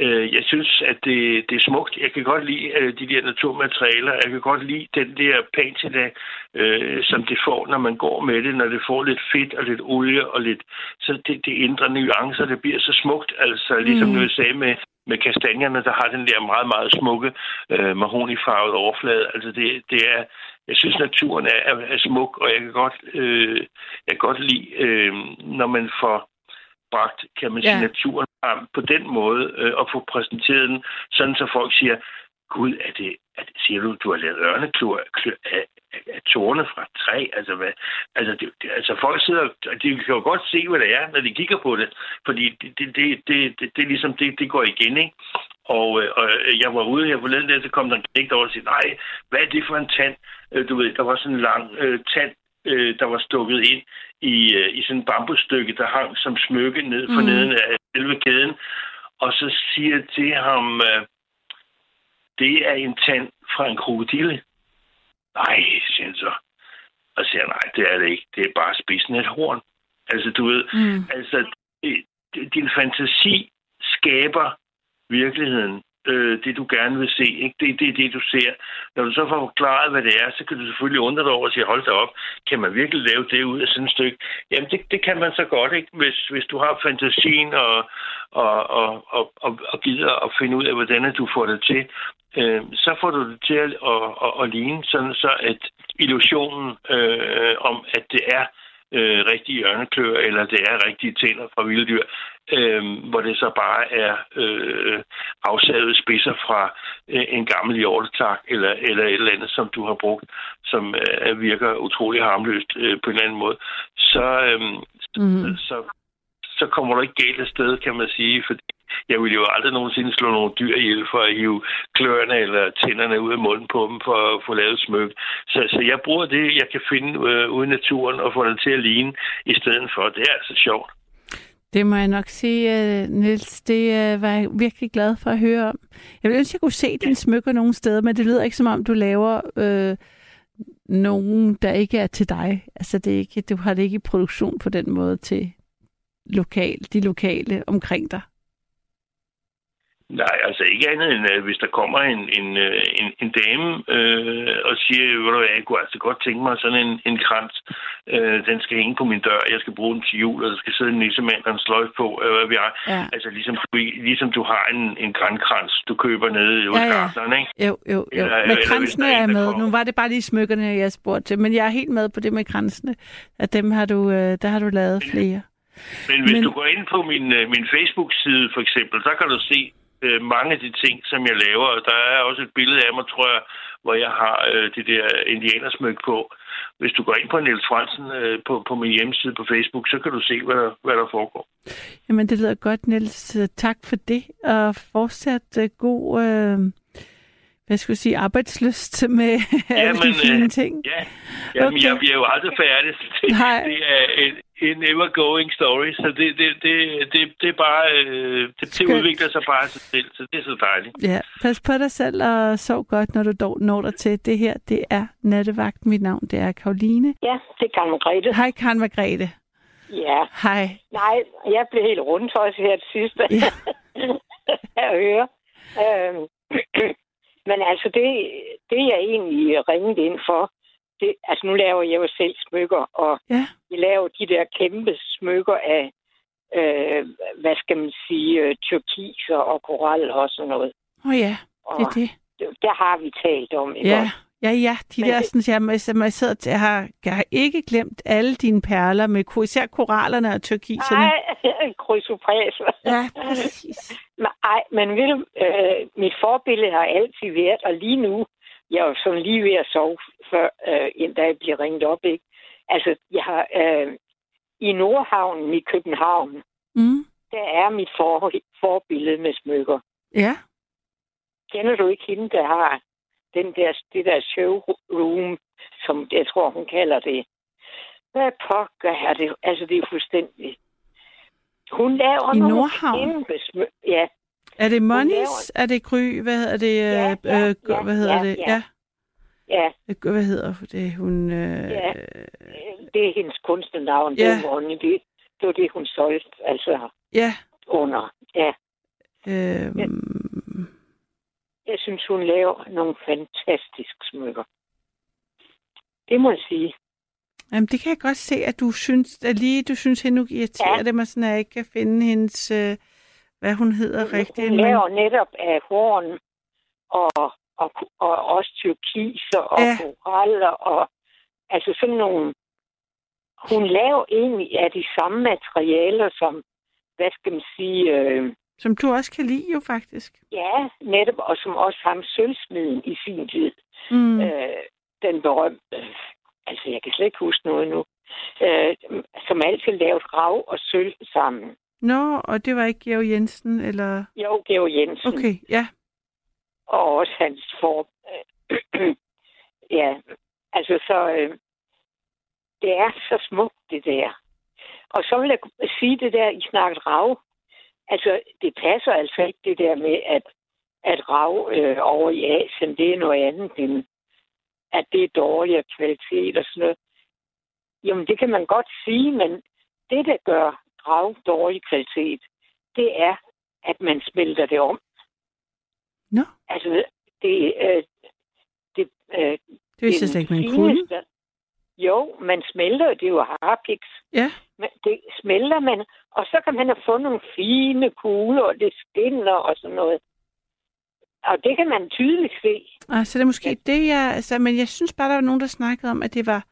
[SPEAKER 5] øh, jeg synes, at det, det er smukt. Jeg kan godt lide øh, de der naturmaterialer. Jeg kan godt lide den der patina, øh, som det får, når man går med det, når det får lidt fedt og lidt olie og lidt... Så det, det ændrer nuancer, det bliver så smukt. Altså, ligesom mm. du sagde med, med kastanjerne, der har den der meget, meget smukke øh, mahonifarvede overflade. Altså det, det er, jeg synes, naturen er, er, er smuk, og jeg kan godt, øh, jeg kan godt lide, øh, når man får bragt, kan man sige, ja. naturen frem på den måde, øh, og få præsenteret den, sådan så folk siger, Gud, er det, er det, siger du, du har lavet ørneklur af, af, af tårne fra træ? Altså, hvad, altså, det, det, altså folk sidder, de kan jo godt se, hvad det er, når de kigger på det, fordi det, det, det, det, det, det, ligesom, det, det går igen, ikke? Og, øh, og jeg var ude her forleden der, så kom der en knægt over og sagde, nej, hvad er det for en tand? Øh, du ved, der var sådan en lang øh, tand, øh, der var stukket ind i, øh, i sådan en bambusstykke, der hang som smykke ned for mm. neden af selve kæden. Og så siger jeg til ham, øh, det er en tand fra en krokodille. Nej, siger han så. Og siger, nej, det er det ikke. Det er bare spidsen af et horn. Altså, du ved, mm. altså, din fantasi skaber virkeligheden øh, det, du gerne vil se. Ikke? Det, det er det, du ser. Når du så får forklaret, hvad det er, så kan du selvfølgelig undre dig over og sige, hold da op, kan man virkelig lave det ud af sådan et stykke? Jamen, det, det kan man så godt, ikke? Hvis, hvis du har fantasien og, og, og, og, og, og gider at finde ud af, hvordan du får det til, øh, så får du det til at, at, at, at ligne sådan så, at illusionen øh, om, at det er øh, rigtige ørneklør, eller det er rigtige tænder fra vilddyr, øh, hvor det så bare er øh, afsavet spidser fra øh, en gammel hjortetak, eller, eller et eller andet, som du har brugt, som øh, virker utrolig harmløst øh, på en eller anden måde, så, øh, mm. så, så kommer du ikke galt af sted, kan man sige, fordi jeg ville jo aldrig nogensinde slå nogle dyr ihjel for at hive kløerne eller tænderne ud af munden på dem for at få lavet smyk. Så, så jeg bruger det, jeg kan finde øh, ude i naturen og få det til at ligne i stedet for. Det er altså sjovt.
[SPEAKER 2] Det må jeg nok sige, uh, Niels. Det uh, var jeg virkelig glad for at høre om. Jeg ville ønske, jeg kunne se dine smykker nogle steder, men det lyder ikke som om, du laver øh, nogen, der ikke er til dig. Altså, det er ikke, du har det ikke i produktion på den måde til lokal, de lokale omkring dig.
[SPEAKER 5] Nej, altså ikke andet end, at hvis der kommer en, en, øh, en, en dame øh, og siger, at du jeg kunne altså godt tænke mig sådan en, en krans, øh, den skal hænge på min dør, jeg skal bruge den til jul, og der skal sidde en nissemand og en sløjf på, øh, hvad vi har. Ja. Altså ligesom, ligesom du har en, en grænkrans, du køber nede i
[SPEAKER 2] ja, ja. ikke? Jo, jo, jo. Eller, med kransene er med. Nu var det bare lige smykkerne, jeg spurgte til, men jeg er helt med på det med kransene, at dem har du, øh, der har du lavet flere.
[SPEAKER 5] Men hvis men... du går ind på min, øh, min Facebook-side for eksempel, så kan du se øh, mange af de ting, som jeg laver. Der er også et billede af mig, tror jeg, hvor jeg har øh, det der indianersmyk på. Hvis du går ind på Niels Fransen øh, på, på min hjemmeside på Facebook, så kan du se, hvad der, hvad der foregår.
[SPEAKER 2] Jamen, det lyder godt, Niels. Tak for det, og fortsat øh, god... Øh hvad skulle jeg sige, arbejdsløst med (laughs) alle jamen, de fine øh, ting.
[SPEAKER 5] Ja, jamen, okay. jeg bliver jo aldrig færdig. (laughs) Det, Nej. det er en, en ever-going story, så det, det, det, det, det er bare, øh, det, det udvikler sig bare sig selv, så det er så dejligt.
[SPEAKER 2] Ja, pas på dig selv og sov godt, når du dog når dig til det her. Det er Nattevagt. Mit navn, det er Karoline.
[SPEAKER 6] Ja, det er Karen Margrethe.
[SPEAKER 2] Hej, Karen Margrethe.
[SPEAKER 6] Ja.
[SPEAKER 2] Hej.
[SPEAKER 6] Nej, jeg blev helt rundt også her til sidste. Ja. (laughs) jeg hører. Øhm, (clears throat) men altså, det, det jeg egentlig ringede ind for, det, altså nu laver jeg jo selv smykker, og ja. jeg laver de der kæmpe smykker af, øh, hvad skal man sige, øh, turkiser og koral og sådan noget.
[SPEAKER 2] Åh oh ja, det er det.
[SPEAKER 6] Der har vi talt om,
[SPEAKER 2] ikke Ja, ja, ja. De Men der, det... sådan, jeg, jeg, sidder, jeg, har, jeg har ikke glemt alle dine perler, med især korallerne og turkiserne.
[SPEAKER 6] Nej, (laughs) krysopraser.
[SPEAKER 2] Ja, præcis. (laughs)
[SPEAKER 6] men, ej, men vil, øh, mit forbillede har altid været, og lige nu, jeg var sådan lige ved at sove, før, øh, en dag jeg bliver ringet op, ikke? Altså, jeg har øh, i Nordhavnen i København, mm. der er mit for, forbillede med smykker.
[SPEAKER 2] Ja.
[SPEAKER 6] Kender du ikke hende, der har den der, det der showroom, som jeg tror, hun kalder det? Hvad pokker er det? Altså, det er fuldstændig... Hun laver
[SPEAKER 2] I nogle Nordhavn? kæmpe
[SPEAKER 6] smykker. Ja,
[SPEAKER 2] er det Monies? Er det Gry? Hvad hedder det?
[SPEAKER 6] Ja,
[SPEAKER 2] øh, ja, øh,
[SPEAKER 6] ja,
[SPEAKER 2] hvad hedder
[SPEAKER 6] ja,
[SPEAKER 2] det?
[SPEAKER 6] Ja. ja.
[SPEAKER 2] Hvad hedder det? Hun... Øh...
[SPEAKER 6] Ja, det er hendes kunstnernavn. Ja. Det, Money. det, det var det, hun solgte. Altså
[SPEAKER 2] ja.
[SPEAKER 6] under. Ja.
[SPEAKER 2] Øhm...
[SPEAKER 6] Jeg, jeg synes, hun laver nogle fantastiske smykker. Det må jeg sige.
[SPEAKER 2] Jamen, det kan jeg godt se, at du synes, at lige du synes, hende nu irriterer ja. det mig, sådan at jeg ikke kan finde hendes... Øh hvad hun hedder hun, rigtigt.
[SPEAKER 6] Hun laver men... netop af horn og, og, og også tyrkiser og ja. koraller og altså sådan nogle... Hun laver egentlig af de samme materialer som, hvad skal man sige... Øh,
[SPEAKER 2] som du også kan lide jo faktisk.
[SPEAKER 6] Ja, netop, og som også ham sølvsmiden i sin tid. Mm. Øh, den berømte, altså jeg kan slet ikke huske noget nu, øh, som altid lavede rav og sølv sammen.
[SPEAKER 2] Nå, og det var ikke Georg Jensen, eller?
[SPEAKER 6] Jo, Georg Jensen.
[SPEAKER 2] Okay, ja.
[SPEAKER 6] Og også hans for... (clears throat) ja, altså så... Øh, det er så smukt, det der. Og så vil jeg sige det der, I snakket rav. Altså, det passer altså ikke det der med, at, at rav øh, over i Asien, det er noget andet end, at det er dårligere kvalitet og sådan noget. Jamen, det kan man godt sige, men det, der gør grav dårlig kvalitet, det er, at man smelter det om.
[SPEAKER 2] Nå.
[SPEAKER 6] Altså, det, øh, det, øh,
[SPEAKER 2] det vidste jeg slet ikke, man kunne.
[SPEAKER 6] Jo, man smelter, det er jo harpix.
[SPEAKER 2] Ja.
[SPEAKER 6] Men det smelter man, og så kan man have fundet nogle fine kugler, og det skinner og sådan noget. Og det kan man tydeligt se.
[SPEAKER 2] Altså, det er måske ja. det, jeg... Altså, men jeg synes bare, der var nogen, der snakkede om, at det var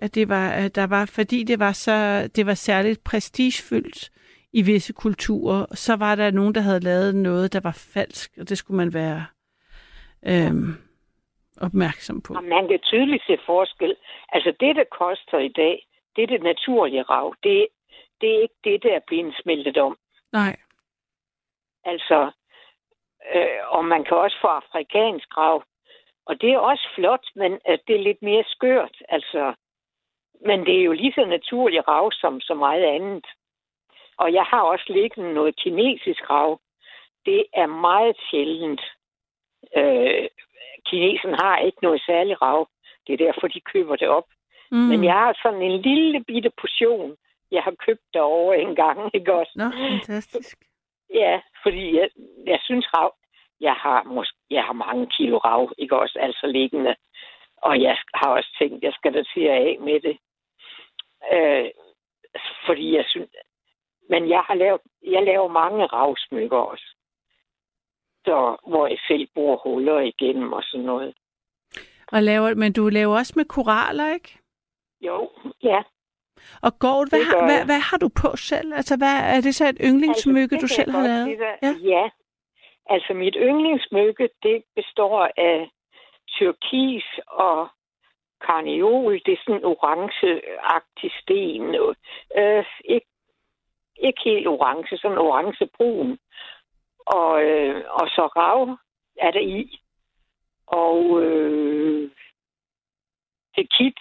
[SPEAKER 2] at det var, at der var, fordi det var så, det var særligt prestigefyldt i visse kulturer, så var der nogen, der havde lavet noget, der var falsk, og det skulle man være øhm, opmærksom på.
[SPEAKER 6] Og man kan tydeligt se forskel. Altså det, der koster i dag, det er det naturlige rav. Det, det er ikke det, der er blevet smeltet om.
[SPEAKER 2] Nej.
[SPEAKER 6] Altså, øh, og man kan også få afrikansk rav. Og det er også flot, men øh, det er lidt mere skørt. Altså, men det er jo lige så naturlig rav som så meget andet. Og jeg har også liggende noget kinesisk rav. Det er meget sjældent. Øh, kinesen har ikke noget særligt rav. Det er derfor, de køber det op. Mm. Men jeg har sådan en lille bitte portion, jeg har købt derovre en gang, (laughs) ikke også?
[SPEAKER 2] Nå, fantastisk.
[SPEAKER 6] Ja, fordi jeg, jeg synes rav, jeg har, måske, jeg har mange kilo rav, ikke også, altså liggende. Og jeg har også tænkt, jeg skal da til at af med det. Øh, fordi jeg synes, men jeg har lavet, jeg laver mange ravsmykker også. Så, hvor jeg selv bruger huller igennem og sådan noget.
[SPEAKER 2] Og laver, men du laver også med koraller, ikke?
[SPEAKER 6] Jo, ja.
[SPEAKER 2] Og går hvad, har, hvad, hvad har du på selv? Altså, hvad, er det så et yndlingssmykke,
[SPEAKER 6] Altså,
[SPEAKER 2] du selv har lavet? Ja.
[SPEAKER 6] ja. Altså, mit yndlingssmykke, det består af turkis og karneol. Det er sådan en orangeagtig sten. Øh, ikke, ikke helt orange, sådan orangebrun. Og, øh, og så rav er der i. Og øh, tekit.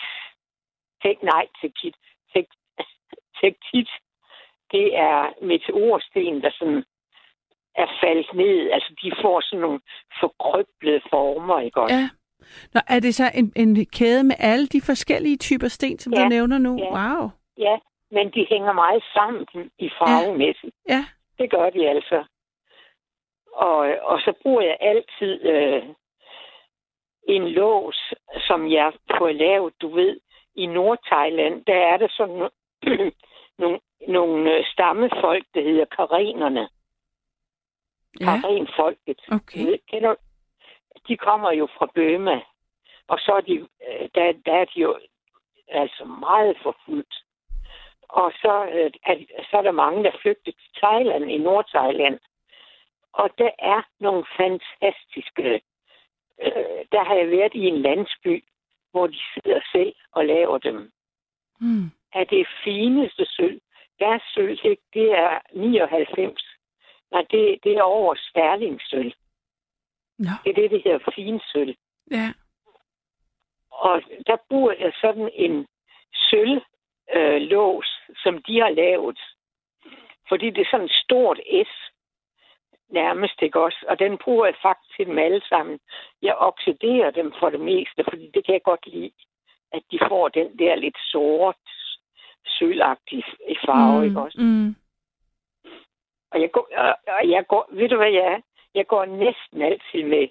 [SPEAKER 6] Tek, nej, tekit. Tek, tektit. Det er meteorsten, der sådan er faldet ned. Altså, de får sådan nogle forkrøblede former, ikke også?
[SPEAKER 2] Ja. Nå, er det så en, en kæde med alle de forskellige typer sten, som
[SPEAKER 6] Ja.
[SPEAKER 2] du nævner nu?
[SPEAKER 6] Ja.
[SPEAKER 2] Wow.
[SPEAKER 6] Ja, men de hænger meget sammen i farvemæssigt.
[SPEAKER 2] Ja.
[SPEAKER 6] Det gør de altså. Og, og så bruger jeg altid øh, en lås, som jeg får lavet, du ved, i Nordthailand. Der er der sådan no- (clears throat) nogle, nogle øh, stammefolk, der hedder karenerne.
[SPEAKER 2] Ja,
[SPEAKER 6] Karenfolket.
[SPEAKER 2] okay.
[SPEAKER 6] Kender, de kommer jo fra Burma, og så er de, øh, der, der er de jo altså meget forfulgt. Og så, øh, er, så er der mange, der flygter til Thailand, i Nordthailand. Og der er nogle fantastiske... Øh, der har jeg været i en landsby, hvor de sidder selv og laver dem.
[SPEAKER 2] Hmm.
[SPEAKER 6] Er det fineste sølv. Deres sølv, det, er 99. Nej, det, det er over stærlingssølv.
[SPEAKER 2] Nå,
[SPEAKER 6] Det er det, det hedder finsølv.
[SPEAKER 2] ja.
[SPEAKER 6] Og der bruger jeg sådan en sølv øh, lås, som de har lavet. Fordi det er sådan et stort S nærmest, ikke også? Og den bruger jeg faktisk til dem alle sammen. Jeg oxiderer dem for det meste, fordi det kan jeg godt lide, at de får den der lidt sort, sølvagtige farve, ikke også?
[SPEAKER 2] Mm.
[SPEAKER 6] Og jeg går, og, og jeg går, ved du hvad jeg er? Jeg går næsten altid med,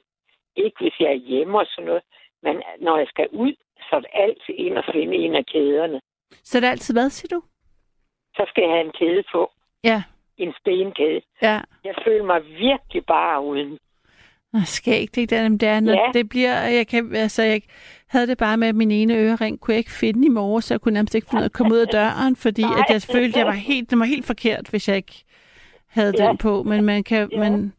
[SPEAKER 6] ikke hvis jeg er hjemme og sådan noget, men når jeg skal ud, så er det altid ind og finde en af kæderne.
[SPEAKER 2] Så er det altid hvad, siger du?
[SPEAKER 6] Så skal jeg have en kæde på,
[SPEAKER 2] Ja.
[SPEAKER 6] en stenkæde.
[SPEAKER 2] Ja.
[SPEAKER 6] Jeg føler mig virkelig bare uden.
[SPEAKER 2] Nå, skægt, ikke? Det, er- det, er, når
[SPEAKER 6] Ja.
[SPEAKER 2] det bliver, jeg, kan, altså, jeg havde det bare med, at min ene ørering kunne jeg ikke finde i morges, så jeg kunne nærmest ikke finde at komme ud af døren, fordi
[SPEAKER 6] Nej.
[SPEAKER 2] at jeg følte, at jeg var helt, den var helt forkert, hvis jeg ikke havde
[SPEAKER 6] Ja.
[SPEAKER 2] den på. Men man kan,
[SPEAKER 6] Ja.
[SPEAKER 2] man,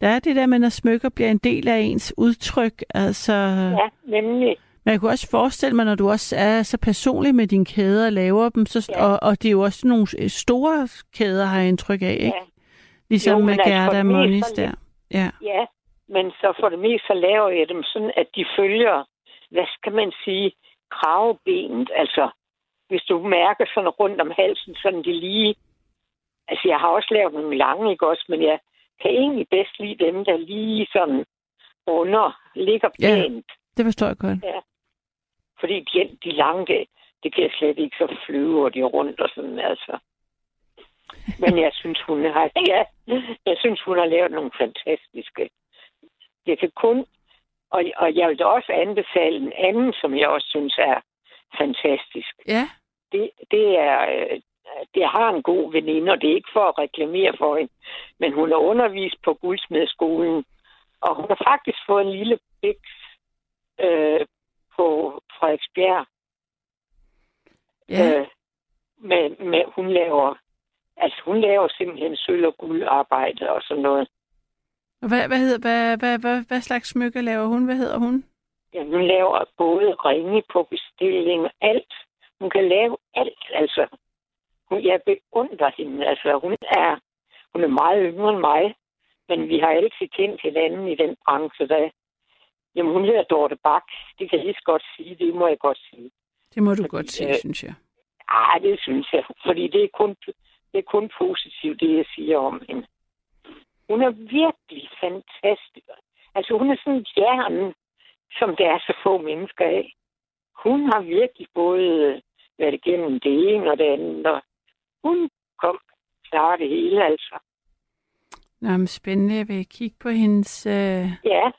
[SPEAKER 2] der er det der med, når smykker bliver en del af ens udtryk. Altså,
[SPEAKER 6] Ja, nemlig.
[SPEAKER 2] men jeg kunne også forestille mig, når du også er så personlig med dine kæder og laver dem, så,
[SPEAKER 6] Ja.
[SPEAKER 2] og, og det er jo også nogle store kæder, har jeg indtryk af, ikke?
[SPEAKER 6] Ja.
[SPEAKER 2] Ligesom
[SPEAKER 6] Jo,
[SPEAKER 2] med
[SPEAKER 6] altså,
[SPEAKER 2] Gerda og
[SPEAKER 6] så-
[SPEAKER 2] der. Ja.
[SPEAKER 6] Ja, men så for det meste så laver jeg dem sådan, at de følger, hvad skal man sige, kravbenet. Altså, hvis du mærker sådan rundt om halsen, sådan de lige... Altså, jeg har også lavet nogle lange, ikke også? Men jeg kan egentlig bedst lide dem, der lige sådan under, ligger
[SPEAKER 2] Ja.
[SPEAKER 6] pænt.
[SPEAKER 2] Det forstår jeg godt.
[SPEAKER 6] Fordi de, de lange, det, kan jeg slet ikke så flyve, og de er rundt og sådan, altså. Men jeg synes, hun har, (laughs) ja, jeg synes, hun har lavet nogle fantastiske. Jeg kan kun, og, og jeg vil da også anbefale en anden, som jeg også synes er fantastisk.
[SPEAKER 2] Ja.
[SPEAKER 6] Det, det er, øh, det har en god veninde, og det er ikke for at reklamere for hende, men hun er undervist på Guldsmedskolen, og hun har faktisk fået en lille biks øh, på Frederiksbjerg.
[SPEAKER 2] Ja.
[SPEAKER 6] Øh, med, med, hun laver altså hun laver simpelthen sølv- og guldarbejde og sådan noget.
[SPEAKER 2] Og Hvad, hvad, hedder, hvad, hvad, hvad, hvad slags smykker laver hun? Hvad hedder hun?
[SPEAKER 6] Ja, hun laver både ringe på bestilling og alt. Hun kan lave alt, altså. Hun, jeg beundrer hende, altså. Hun er, Hun er meget yngre end mig, men vi har altid kendt hinanden i den branche, der Jamen, hun hedder Dorte Bak. Det kan jeg lige så godt sige. Det må jeg godt sige.
[SPEAKER 2] Det må du
[SPEAKER 6] Fordi,
[SPEAKER 2] godt sige,
[SPEAKER 6] øh,
[SPEAKER 2] synes jeg.
[SPEAKER 6] Ah, det synes jeg. Fordi det er kun, det er kun positivt, det jeg siger om hende. Hun er virkelig fantastisk. Altså, hun er sådan en hjerne, som der er så få mennesker af. Hun har virkelig både været igennem det ene og det andet, og hun kom klar det hele, altså.
[SPEAKER 2] Nå, men spændende. Jeg vil kigge på hendes... Øh...
[SPEAKER 6] Ja,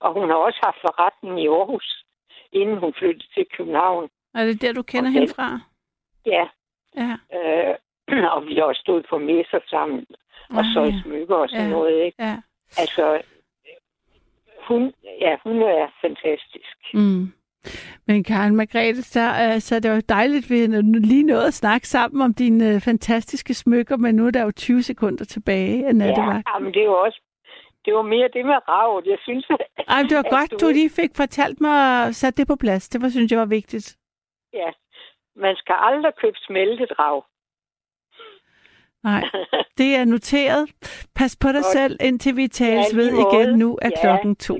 [SPEAKER 6] og hun har også haft forretning i Aarhus, inden hun flyttede til København.
[SPEAKER 2] Er det der, du kender hende fra?
[SPEAKER 6] Ja,
[SPEAKER 2] Ja.
[SPEAKER 6] øh, (clears throat) og vi har også stået på messer sammen, og så i
[SPEAKER 2] ja.
[SPEAKER 6] smykker og sådan
[SPEAKER 2] Ja.
[SPEAKER 6] noget, ikke?
[SPEAKER 2] ja.
[SPEAKER 6] Altså, hun, ja, hun er fantastisk.
[SPEAKER 2] Mm. Men Karen Margrethe, så, så er det jo dejligt, at vi lige nåede at snakke sammen om dine øh, fantastiske smykker, men nu er der jo 20 sekunder tilbage af nattevagt.
[SPEAKER 6] Ja, men det var også, det var mere det med ravet. Jeg synes,
[SPEAKER 2] Ej, det var godt, du lige fik fortalt mig og sat det på plads. Det var, synes jeg var vigtigt.
[SPEAKER 6] Ja, man skal aldrig købe smeltet rav.
[SPEAKER 2] Nej, (laughs) det er noteret. Pas på dig
[SPEAKER 6] Godt.
[SPEAKER 2] selv, indtil vi tales
[SPEAKER 6] Ja,
[SPEAKER 2] ved igen. Nu er
[SPEAKER 6] Ja,
[SPEAKER 2] klokken to.